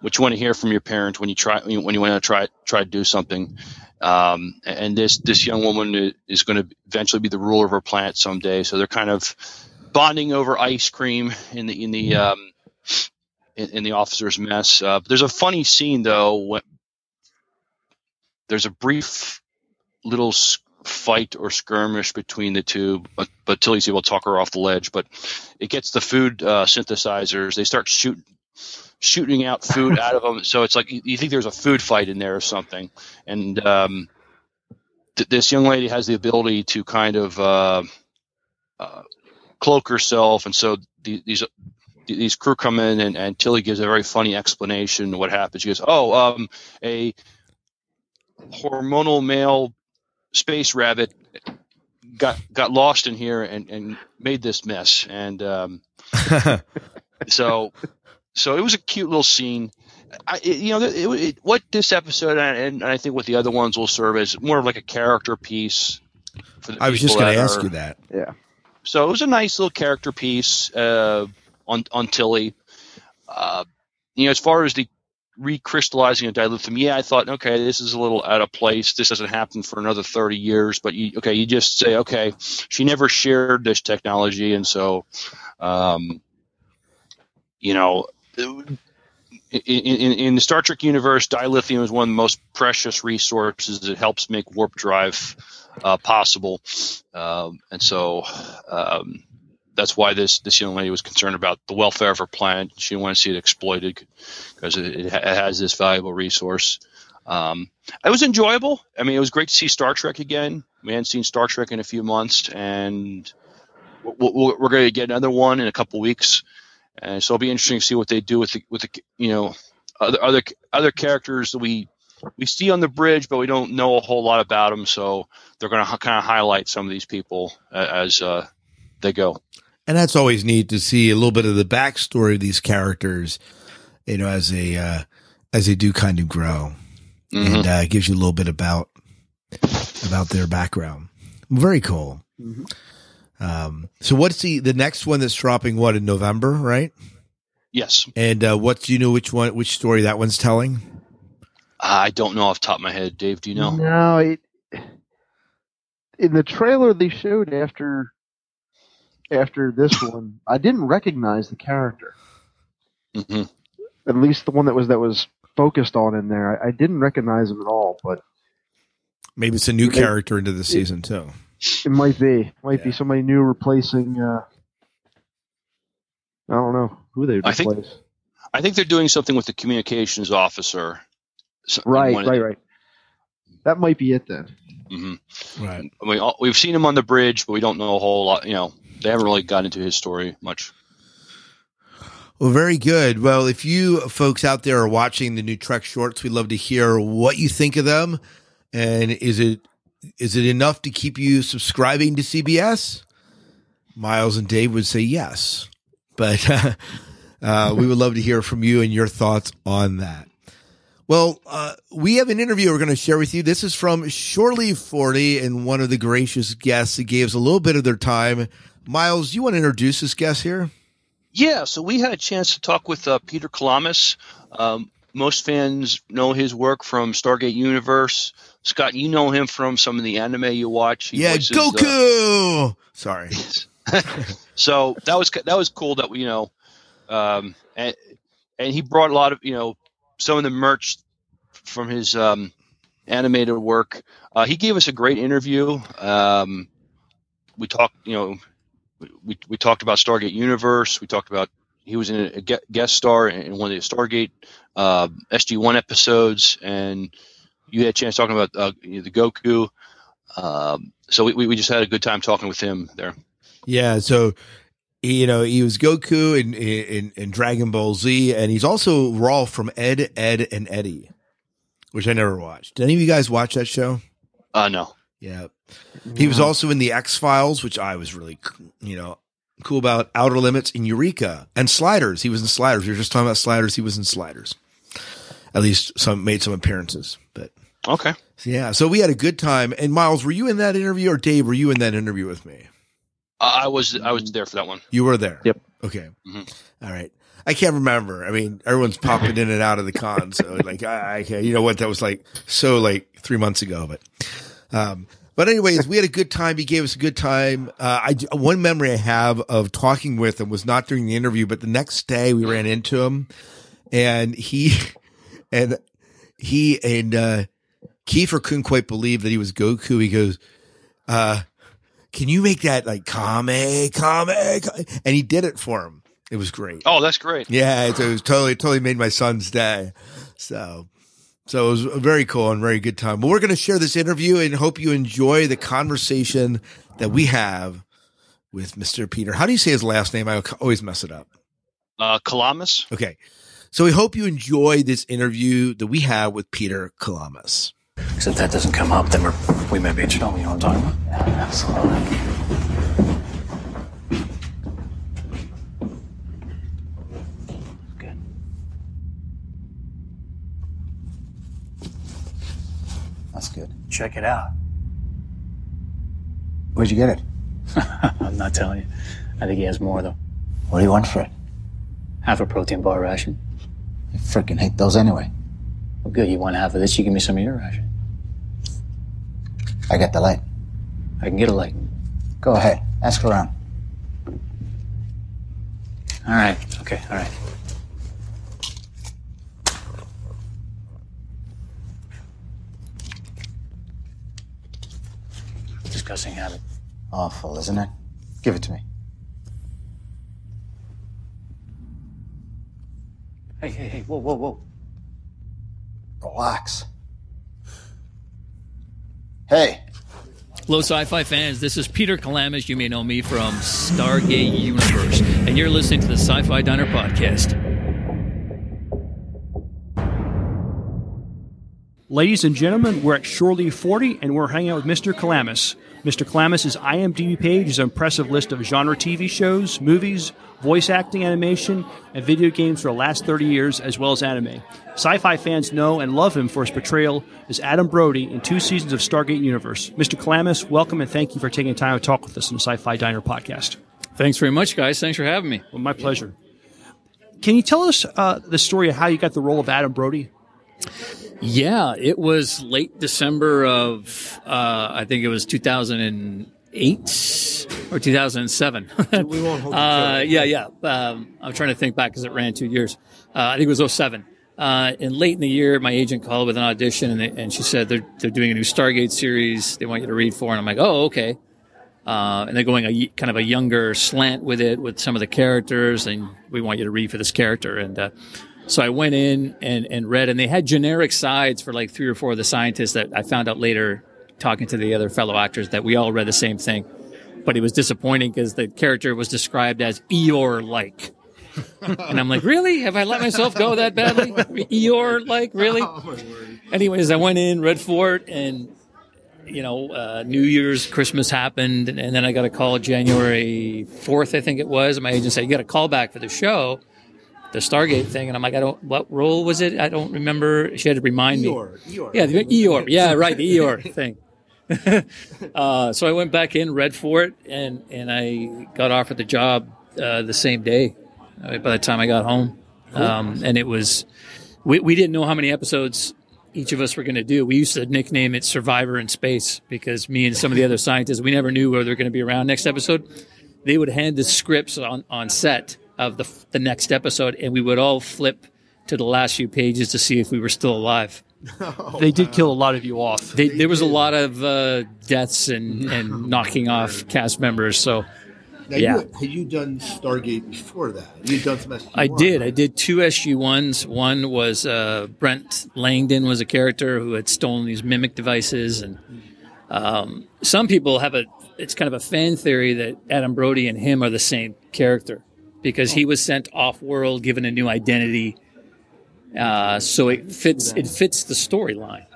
what you want to hear from your parents when you try when you, want to try try to do something. Um, and this this young woman is going to eventually be the ruler of her planet someday. So they're kind of bonding over ice cream in the in the um, in, in the officer's mess. Uh, there's a funny scene though. There's a brief little fight or skirmish between the two, but, but Tilly's able to talk her off the ledge. But it gets the food uh, synthesizers. They start shooting shooting out food out of them. So it's like you, you think there's a food fight in there or something. And um, th- this young lady has the ability to kind of uh, uh, cloak herself, and so the, these these crew come in, and, and Tilly gives a very funny explanation of what happens. She goes, "Oh, um, a hormonal male space rabbit got got lost in here and, and made this mess." And um, so so it was a cute little scene. I, it, you know, it, it, what this episode and, and I think what the other ones will serve as more of like a character piece. For the I was just going to ask you that. Yeah. So it was a nice little character piece uh, on on Tilly. Uh, you know, as far as the recrystallizing of dilithium, yeah, I thought, okay, this is a little out of place. This doesn't happen for another thirty years. But you, okay, you just say, okay, she never shared this technology, and so, um, you know, in, in, in the Star Trek universe, dilithium is one of the most precious resources. It helps make warp drive uh, possible, um, and so um, that's why this this young lady was concerned about the welfare of her planet. She didn't want to see it exploited because it, it ha- it has this valuable resource. Um, it was enjoyable. I mean, it was great to see Star Trek again. We hadn't seen Star Trek in a few months, and we're, we're, we're going to get another one in a couple weeks. And so it'll be interesting to see what they do with the with the you know other other other characters that we we see on the bridge, but we don't know a whole lot about them. So they're going to kind of highlight some of these people uh, as uh, they go. And that's always neat to see a little bit of the backstory of these characters, you know, as they uh, as they do kind of grow, and uh, it gives you a little bit about about their background. Very cool. Um, so what's the the next one that's dropping? What in November, right? Yes, And uh, what do you know? Which one? Which story that one's telling? I don't know off the top of my head. Dave, do you know? No, it, in the trailer they showed after after this one, I didn't recognize the character. hmm At least the one that was that was focused on in there, I, I didn't recognize him at all. But Maybe it's a new Maybe- character into the season too. It might be. Might be somebody new replacing. Uh, I don't know who they would I think- replace. I think they're doing something with the communications officer. So- right, right, the- right. That might be it then. Mhm. Right. I mean, all- we've seen him on the bridge, but we don't know a whole lot. You know, they haven't really got into his story much. Well, very good. Well, if you folks out there are watching the new Trek shorts, we'd love to hear what you think of them. And is it is it enough to keep you subscribing to CBS? Miles and Dave would say yes, but uh, we would love to hear from you and your thoughts on that. Well, uh, we have an interview we're going to share with you. This is from Shore Leave 40 and one of the gracious guests that gave us a little bit of their time. Miles, you want to introduce this guest here? Yeah, so we had a chance to talk with uh, Peter Kalamis. Um, most fans know his work from Stargate Universe. Scott, you know him from some of the anime you watch. He yeah, voices, uh, Goku. Sorry. so that was that was cool that we you know, um, and and he brought a lot of you know some of the merch from his um, animated work. Uh, he gave us a great interview. Um, we talked, you know, we we talked about Stargate Universe. We talked about he was in a, a guest star in one of the Stargate uh, SG One episodes, and you had a chance talking about uh, you know, the Goku. Um, so we, we we just had a good time talking with him there. Yeah, so you know he was Goku in, in in Dragon Ball Z, and he's also Rolf from Ed, Edd, and Eddy, which I never watched. Did any of you guys watch that show? Uh, no. Yeah, he was also in the X Files, which I was really you know cool about. Outer Limits and Eureka and Sliders. He was in Sliders. We were just talking about Sliders. He was in Sliders. At least some made some appearances, but Okay. yeah. So we had a good time. And Miles, were you in that interview, or Dave, were you in that interview with me? I I was I was there for that one. You were there. Yep. Okay. Mhm. All right. I can't remember. I mean, everyone's popping in and out of the con. So like, I, I can't, you know what? That was like so like three months ago, but, um, but anyways, we had a good time. He gave us a good time. Uh, I, one memory I have of talking with him was not during the interview, but the next day we ran into him and he, and he and, uh, Kiefer couldn't quite believe that he was Goku. He goes, uh, can you make that like Kame, Kame? Kame?" And he did it for him. It was great. Oh, that's great. Yeah, it, it was totally, totally made my son's day. So, so it was a very cool and very good time. But we're going to share this interview and hope you enjoy the conversation that we have with Mr. Peter. How do you say his last name? I always mess it up. Uh, Kalamis. Okay. So we hope you enjoy this interview that we have with Peter Kalamis. Because if that doesn't come up, then we're, we may be in trouble. You know what I'm talking about? Yeah, absolutely. That's good. Check it out. Where'd you get it? I'm not telling you. I think he has more, though. What do you want for it? Half a protein bar ration. I freaking hate those anyway. Well, good. You want half of this? You give me some of your ration. I got the light. I can get a light. Go ahead. Ask around. All right. Okay. All right. Disgusting habit. Awful, isn't it? Give it to me. Hey, hey, hey! Whoa, whoa, whoa! Relax. Hey, Hello, sci fi fans. This is Peter Kalamis. You may know me from Stargate Universe. And you're listening to the Sci Fi Diner Podcast. Ladies and gentlemen, we're at Shore Leave 40 and we're hanging out with Mr. Kalamis. Mr. Kalamis' IMDb page is an impressive list of genre TV shows, movies, voice acting, animation, and video games for the last 30 years, as well as anime. Sci fi fans know and love him for his portrayal as Adam Brody in two seasons of Stargate Universe. Mr. Kalamis, welcome and thank you for taking time to talk with us on the Sci Fi Diner podcast. Thanks very much, guys. Thanks for having me. Well, my pleasure. Can you tell us uh, the story of how you got the role of Adam Brody? Yeah, it was late December of, uh, I think it was 2008 or 2007. We won't hold uh. Yeah, yeah. Um, I'm trying to think back because it ran two years. Uh, I think it was 07. Uh, and late in the year, my agent called with an audition, and, they, and she said they're they're doing a new Stargate series. They want you to read for, and I'm like, oh, okay. Uh, and they're going a kind of a younger slant with it, with some of the characters, and we want you to read for this character. And uh, so I went in and, and read, and they had generic sides for like three or four of the scientists that I found out later, talking to the other fellow actors, that we all read the same thing. But it was disappointing because the character was described as Eeyore like. and I'm like, really? Have I let myself go that badly? Eeyore like, really? Anyways, I went in, read for it, and you know, uh, New Year's, Christmas happened, and, and then I got a call January 4th, I think it was. And my agent said, You got a call back for the show, the Stargate thing. And I'm like, I don't, what role was it? I don't remember. She had to remind Eeyore, me. Eeyore. Yeah, the Eeyore. Yeah, right, the Eeyore thing. uh, so I went back in, read for it, and, and I got offered the job uh, the same day uh, by the time I got home. Um, and it was, we, we didn't know how many episodes each of us were going to do. We used to nickname it Survivor in Space because me and some of the other scientists, we never knew whether they were going to be around next episode. They would hand the scripts on, on set of the, the next episode, and we would all flip to the last few pages to see if we were still alive. they did kill a lot of you off. They, there was a lot of uh, deaths and, and knocking off cast members. So, Now, yeah. you, had you done Stargate before that? You'd done some SG1. I did. I did two SG ones. One was uh, Brent Langdon was a character who had stolen these mimic devices, and um, some people have a. It's kind of a fan theory that Adam Brody and him are the same character because he was sent off world, given a new identity. Uh, so it fits. It fits the storyline.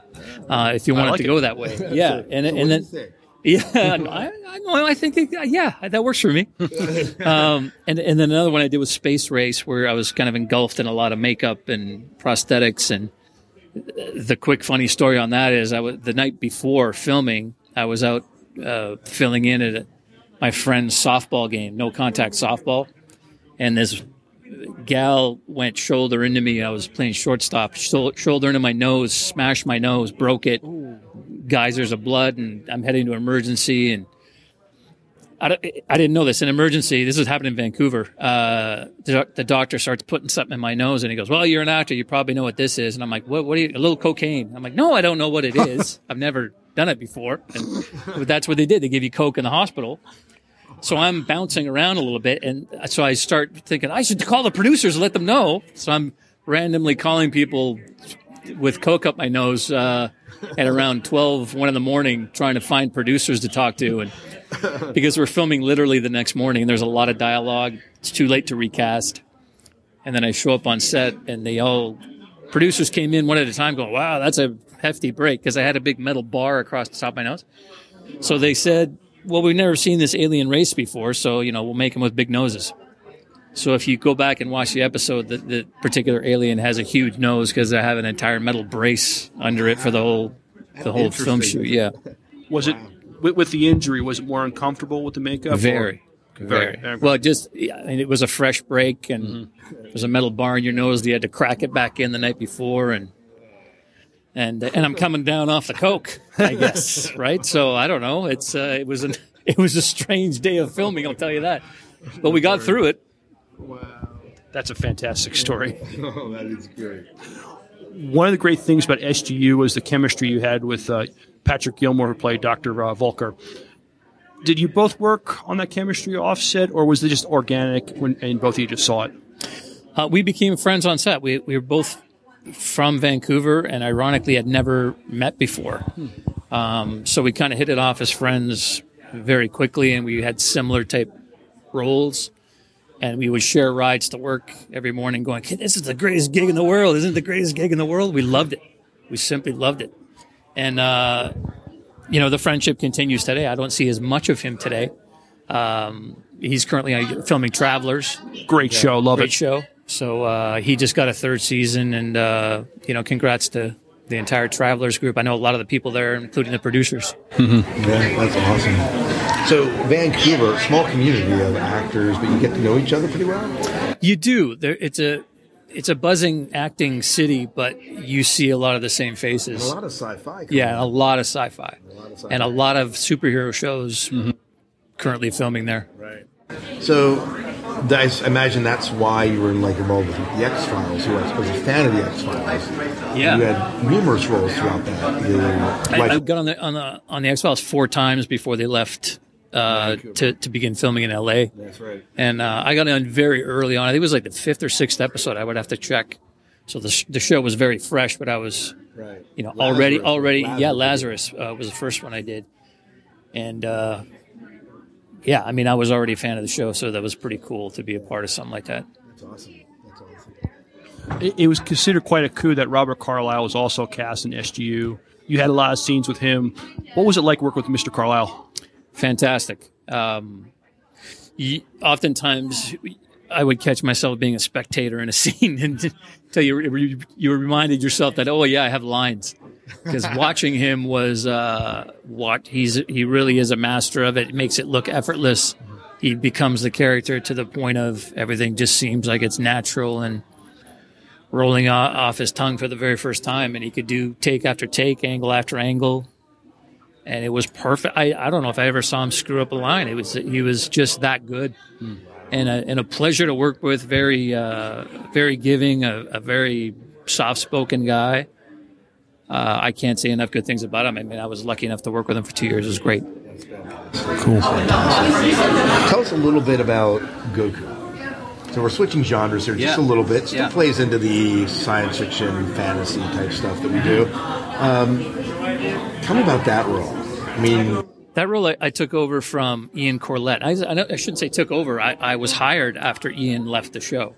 Uh, if you want like it to it. go that way, yeah, and So and then. Yeah, I, I, I think it, yeah, that works for me. um, and and then another one I did was Space Race, where I was kind of engulfed in a lot of makeup and prosthetics. And the quick funny story on that is, I was the night before filming, I was out uh, filling in at a, my friend's softball game, no contact softball, and this gal went shoulder into me. I was playing shortstop, shoulder into my nose, smashed my nose, broke it, geysers of blood, and I'm heading to emergency. And I, I didn't know this. In emergency, this is happening in Vancouver. Uh, the, the doctor starts putting something in my nose, and he goes, "Well, you're an actor. You probably know what this is." And I'm like, "What? What? Are you, a little cocaine?" I'm like, "No, I don't know what it is. I've never done it before." And but that's what they did. They give you coke in the hospital. So I'm bouncing around a little bit, and so I start thinking I should call the producers and let them know. So I'm randomly calling people with coke up my nose uh, at around 12, 1 in the morning, trying to find producers to talk to, and because we're filming literally the next morning, and there's a lot of dialogue. It's too late to recast, and then I show up on set, and they all producers came in one at a time, going, "Wow, that's a hefty break," because I had a big metal bar across the top of my nose. So they said, "Well, we've never seen this alien race before, so you know we'll make them with big noses." So if you go back and watch the episode, the, the particular alien has a huge nose because they have an entire metal brace under it for the whole the whole film shoot. Yeah, Was it with, with the injury? Was it more uncomfortable with the makeup? or- very, very. Well, just yeah, I mean, it was a fresh break, and Mm-hmm. there's a metal bar in your nose. You had to crack it back in the night before, and and and I'm coming down off the coke, I guess, right? So I don't know. It's uh, it was an it was a strange day of filming. I'll tell you that, but we got through it. Wow, that's a fantastic story. oh, that is great. One of the great things about SGU was the chemistry you had with uh, Patrick Gilmore, who played Dr. Uh, Volker. Did you both work on that chemistry offset, or was it just organic when and both of you just saw it? Uh, we became friends on set. We we were both from Vancouver, and ironically, had never met before. Um, so we kind of hit it off as friends very quickly, and we had similar type roles. And we would share rides to work every morning, going, "Kid, "This is the greatest gig in the world! Isn't it the greatest gig in the world?" We loved it. We simply loved it. And uh, you know, the friendship continues today. I don't see as much of him today. Um, he's currently uh, filming Travelers. Great show, love Great it. show. So uh, he just got a third season, and uh, you know, congrats to the entire Travelers group. I know a lot of the people there, including the producers. Yeah, that's awesome. So Vancouver, small community of actors, but you get to know each other pretty well. You do. There, it's a it's a buzzing acting city, but you see a lot of the same faces. And a lot of sci-fi. Yeah, a lot of sci-fi, lot of sci-fi. and a lot of superhero shows currently filming there. Right. So I imagine that's why you were in, like involved with the X Files. You were, I was a fan of the X Files. Yeah. you had numerous roles throughout that. You I, I got on the on the on the X Files four times before they left uh, to to begin filming in L.A. That's right. And uh, I got on very early on. I think it was like the fifth or sixth episode. I would have to check. So the sh- the show was very fresh, but I was Right. you know Lazarus, already already Lazarus. yeah Lazarus uh, was the first one I did, and uh, yeah, I mean I was already a fan of the show, so that was pretty cool to be a part of something like that. That's awesome. That's awesome. It, it was considered quite a coup that Robert Carlyle was also cast in SGU. You had a lot of scenes with him. What was it like working with Mr. Carlyle? fantastic. Um, y oftentimes, I would catch myself being a spectator in a scene until you you reminded yourself that oh yeah, I have lines. Because watching him was uh, what he's he really is a master of it. It makes it look effortless. He becomes the character to the point of everything just seems like it's natural and rolling off his tongue for the very first time. And he could do take after take, angle after angle and it was perfect. I, I don't know if I ever saw him screw up a line. It was he was just that good, and a, and a pleasure to work with. Very uh, very giving, a, a very soft spoken guy. Uh, I can't say enough good things about him. I mean, I was lucky enough to work with him for two years. It was great. Cool. Tell us a little bit about Goku. So we're switching genres here just Yeah. a little bit. Still Yeah. plays into the science fiction, fantasy type stuff that we do. Um, tell me about that role. I mean, That role I, I took over from Ian Corlett. I, I, I shouldn't say took over. I, I was hired after Ian left the show,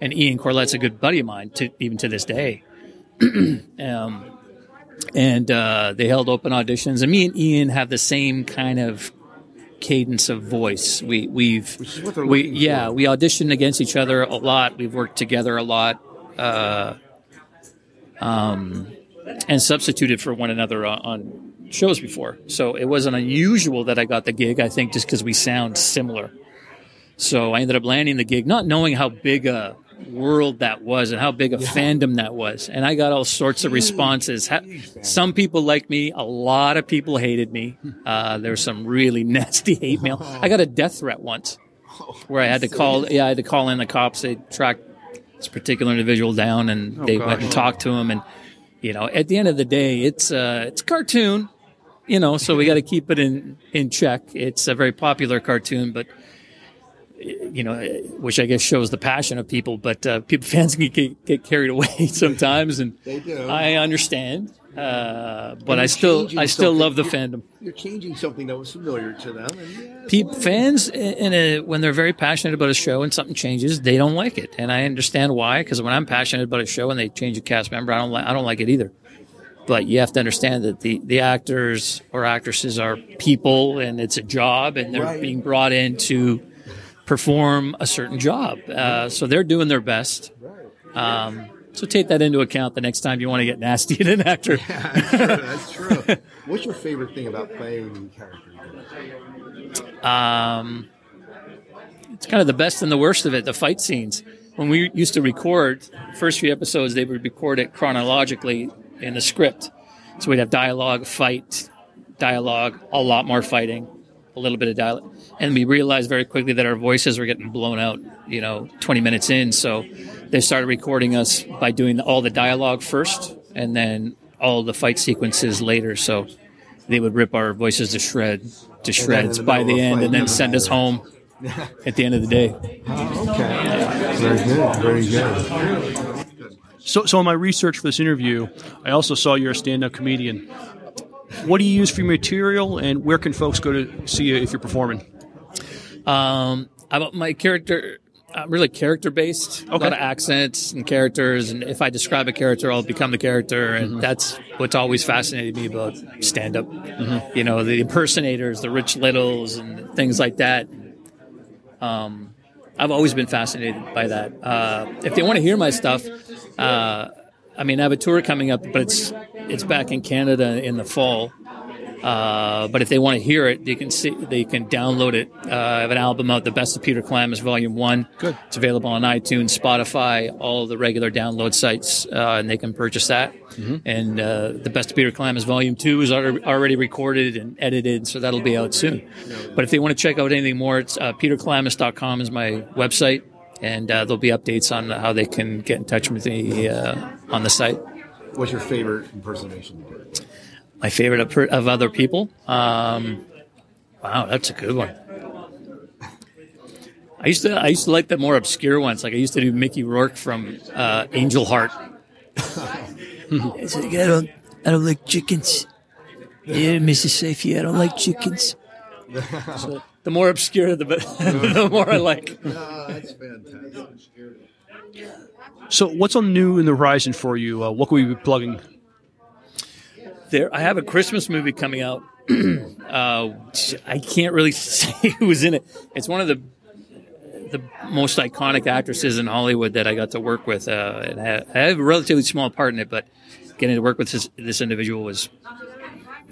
and Ian Corlett's a good buddy of mine, to, even to this day. um, and uh, they held open auditions, and me and Ian have the same kind of cadence of voice. We we've we yeah we auditioned against each other a lot. We've worked together a lot. Uh, um, and substituted for one another on, on shows before. So it wasn't unusual that I got the gig, I think, just because we sound similar. So I ended up landing the gig, not knowing how big a world that was and how big a fandom that was. And I got all sorts of responses. Some people liked me, a lot of people hated me. Uh, there was some really nasty hate mail. I got a death threat once where I had to call, yeah, I had to call in the cops. They tracked this particular individual down and Oh, they gosh. went and talked to him. And, you know, at the end of the day, it's, uh, it's a cartoon, you know, so we got to keep it in, in check. It's a very popular cartoon, but, you know, which I guess shows the passion of people, but, uh, people, fans can get, get carried away sometimes. And They do. I understand. Uh, but I still, I still something. love the You're- fandom. You're changing something that was familiar to them. And yeah, Pe- fans in a, when they're very passionate about a show and something changes, they don't like it, and I understand why. Because when I'm passionate about a show and they change a cast member, I don't like I don't like it either. But you have to understand that the the actors or actresses are people, and it's a job, and they're Right. being brought in to perform a certain job. Uh, so they're doing their best. Um, so take that into account the next time you want to get nasty at an actor. that's true. What's your favorite thing about playing the character? Um, it's kind of the best and the worst of it. The fight scenes. When we used to record, first few episodes, they would record it chronologically in the script. So we'd have dialogue, fight, dialogue, a lot more fighting, a little bit of dialogue. And we realized very quickly that our voices were getting blown out, you know, 20 minutes in. So they started recording us by doing all the dialogue first and then all the fight sequences later. So they would rip our voices to shred, to shreds the by the end and then send us home at the end of the day. Oh, okay. Very good. Very good. So, so in my research for this interview, I also saw you're a stand-up comedian. What do you use for your material, and where can folks go to see you if you're performing? Um, about my character, I'm really character based. Okay. A lot of accents and characters, and if I describe a character, I'll become the character, and that's what's always fascinated me about stand up. You know, the impersonators, the Rich Littles, and things like that. Um, I've always been fascinated by that. Uh, if they want to hear my stuff, uh, I mean, I have a tour coming up, but it's it's back in Canada in the fall. Uh, but if they want to hear it, they can see they can download it. Uh, I have an album out, "The Best of Peter Kalamis, Volume One." Good. It's available on iTunes, Spotify, all the regular download sites, uh, and they can purchase that. Mhm. And uh, "The Best of Peter Kalamis, Volume Two is already recorded and edited, so that'll be out soon. But if they want to check out anything more, it's uh, peterkalamis.com is my website, and uh, there'll be updates on how they can get in touch with me uh, on the site. What's your favorite impersonation? My favorite of, of other people. Um, wow, that's a good one. I used to I used to like the more obscure ones. Like I used to do Mickey Rourke from uh, Angel Heart. It's like, I don't I don't like chickens. Yeah, Mrs. Safety, I don't like chickens. So the more obscure, the the more I like. that's fantastic. So, what's on new in the horizon for you? Uh, what can we be plugging? There, I have a Christmas movie coming out. uh, I can't really say who's in it. It's one of the the most iconic actresses in Hollywood that I got to work with. Uh, and I I have a relatively small part in it, but getting to work with this, this individual was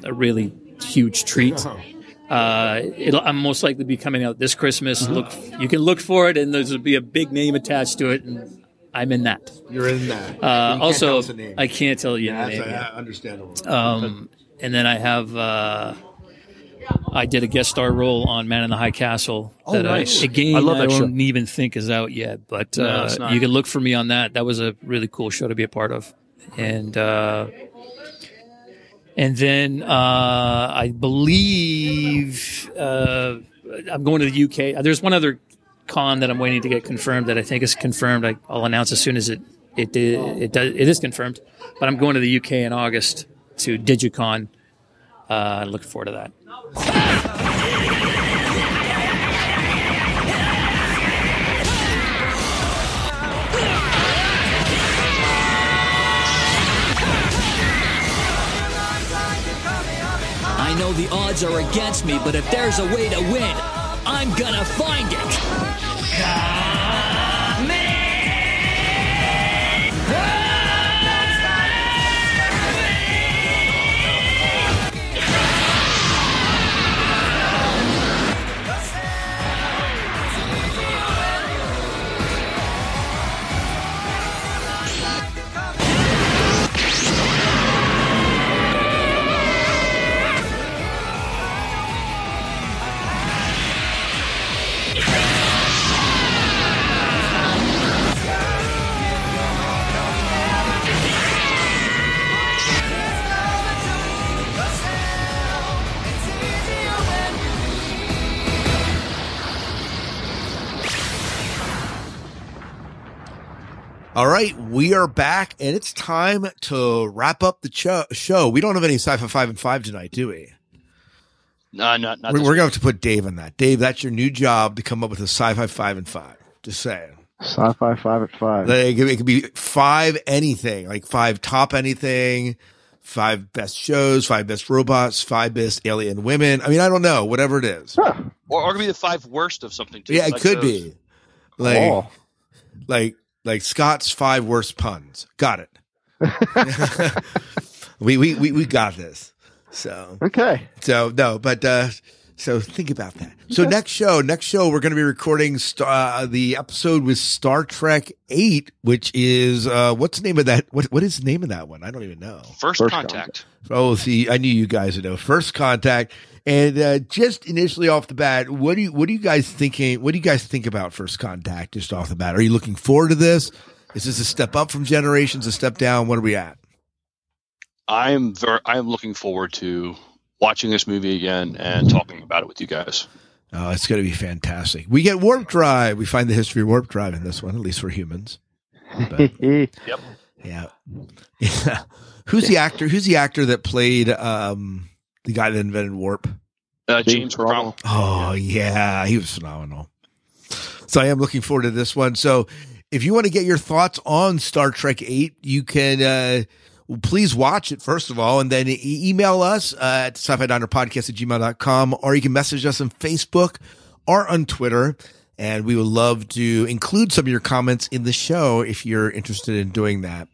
a really huge treat. Uh, it'll, I'm most likely to be coming out this Christmas. Look, you can look for it, and there'll be a big name attached to it, and I'm in that. You're in that. Uh, also, tell us the name. I can't tell you Yeah, the that's name. uh, yet. understandable. Um, and then I have uh, I did a guest star role on Man in the High Castle. Oh, that nice. I, again, I love that show. don't even think is out yet, but No, uh, you can look for me on that. That was a really cool show to be a part of, and uh, and then uh, I believe uh, I'm going to the UK. There's one other con that I'm waiting to get confirmed that I think is confirmed. I, I'll announce as soon as it it it does it is confirmed. But I'm going to the UK in August to Digicon. Uh, looking forward to that. I know the odds are against me, but if there's a way to win, I'm gonna find it. All right, we are back, and it's time to wrap up the cho- show. We don't have any sci-fi five and five tonight, do we? No, not not. We're, we're going to have to put Dave on that. Dave, that's your new job to come up with a sci-fi five and five. Just saying. Sci-fi five at five. Like, it, could, it could be five anything, like five top anything, five best shows, five best robots, five best alien women. I mean, I don't know, whatever it is. or, or it could be the five worst of something too. Yeah, it like could those. be. Like, Oh. like, like Scott's five worst puns. Got it. we, we, we, we got this. So, okay. So, no, but, uh, so think about that. So next show, next show, we're going to be recording st- uh, the episode with Star Trek Eight, which is uh, what's the name of that? What what is the name of that one? I don't even know. First, contact. Oh, see, I knew you guys would know. First contact, and uh, just initially off the bat, what do you what do you guys thinking? What do you guys think about First Contact? Just off the bat, are you looking forward to this? Is this a step up from Generations? A step down? What are we at? I am very. I am looking forward to watching this movie again and talking about it with you guys. Oh, it's going to be fantastic. We get warp drive. We find the history of warp drive in this one, at least for humans. But- Yep. yeah. Yeah. Who's the actor? Who's the actor that played um, the guy that invented warp? Uh, James Cromwell. Oh yeah, he was phenomenal. So I am looking forward to this one. So if you want to get your thoughts on Star Trek Eight, you can uh, well, please watch it first of all, and then e- email us uh, at sci-fi diner podcast at gmail.com, or you can message us on Facebook or on Twitter. And we would love to include some of your comments in the show if you're interested in doing that.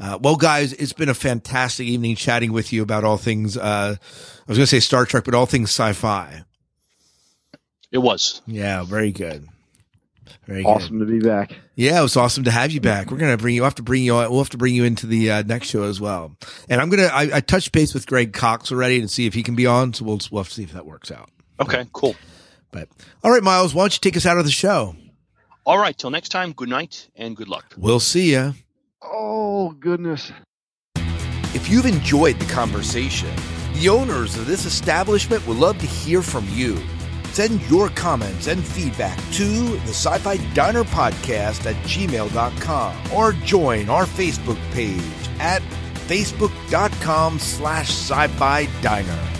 Uh, well, guys, it's been a fantastic evening chatting with you about all things. Uh, I was going to say Star Trek, but all things sci-fi. It was. Yeah, very good. Very awesome good. to be back. Yeah, it was awesome to have you back. We're gonna bring you. We'll have to bring you. We'll have to bring you into the uh, next show as well. And I'm gonna. I, I touched base with Greg Cox already to see if he can be on. So we'll we'll have to see if that works out. Okay, cool. But all right, Miles, why don't you take us out of the show? All right, till next time. Good night and good luck. We'll see ya. Oh goodness. If you've enjoyed the conversation, the owners of this establishment would love to hear from you. Send your comments and feedback to the Sci Fi Diner Podcast at gmail.com or join our Facebook page at facebook.com slash sci fi diner.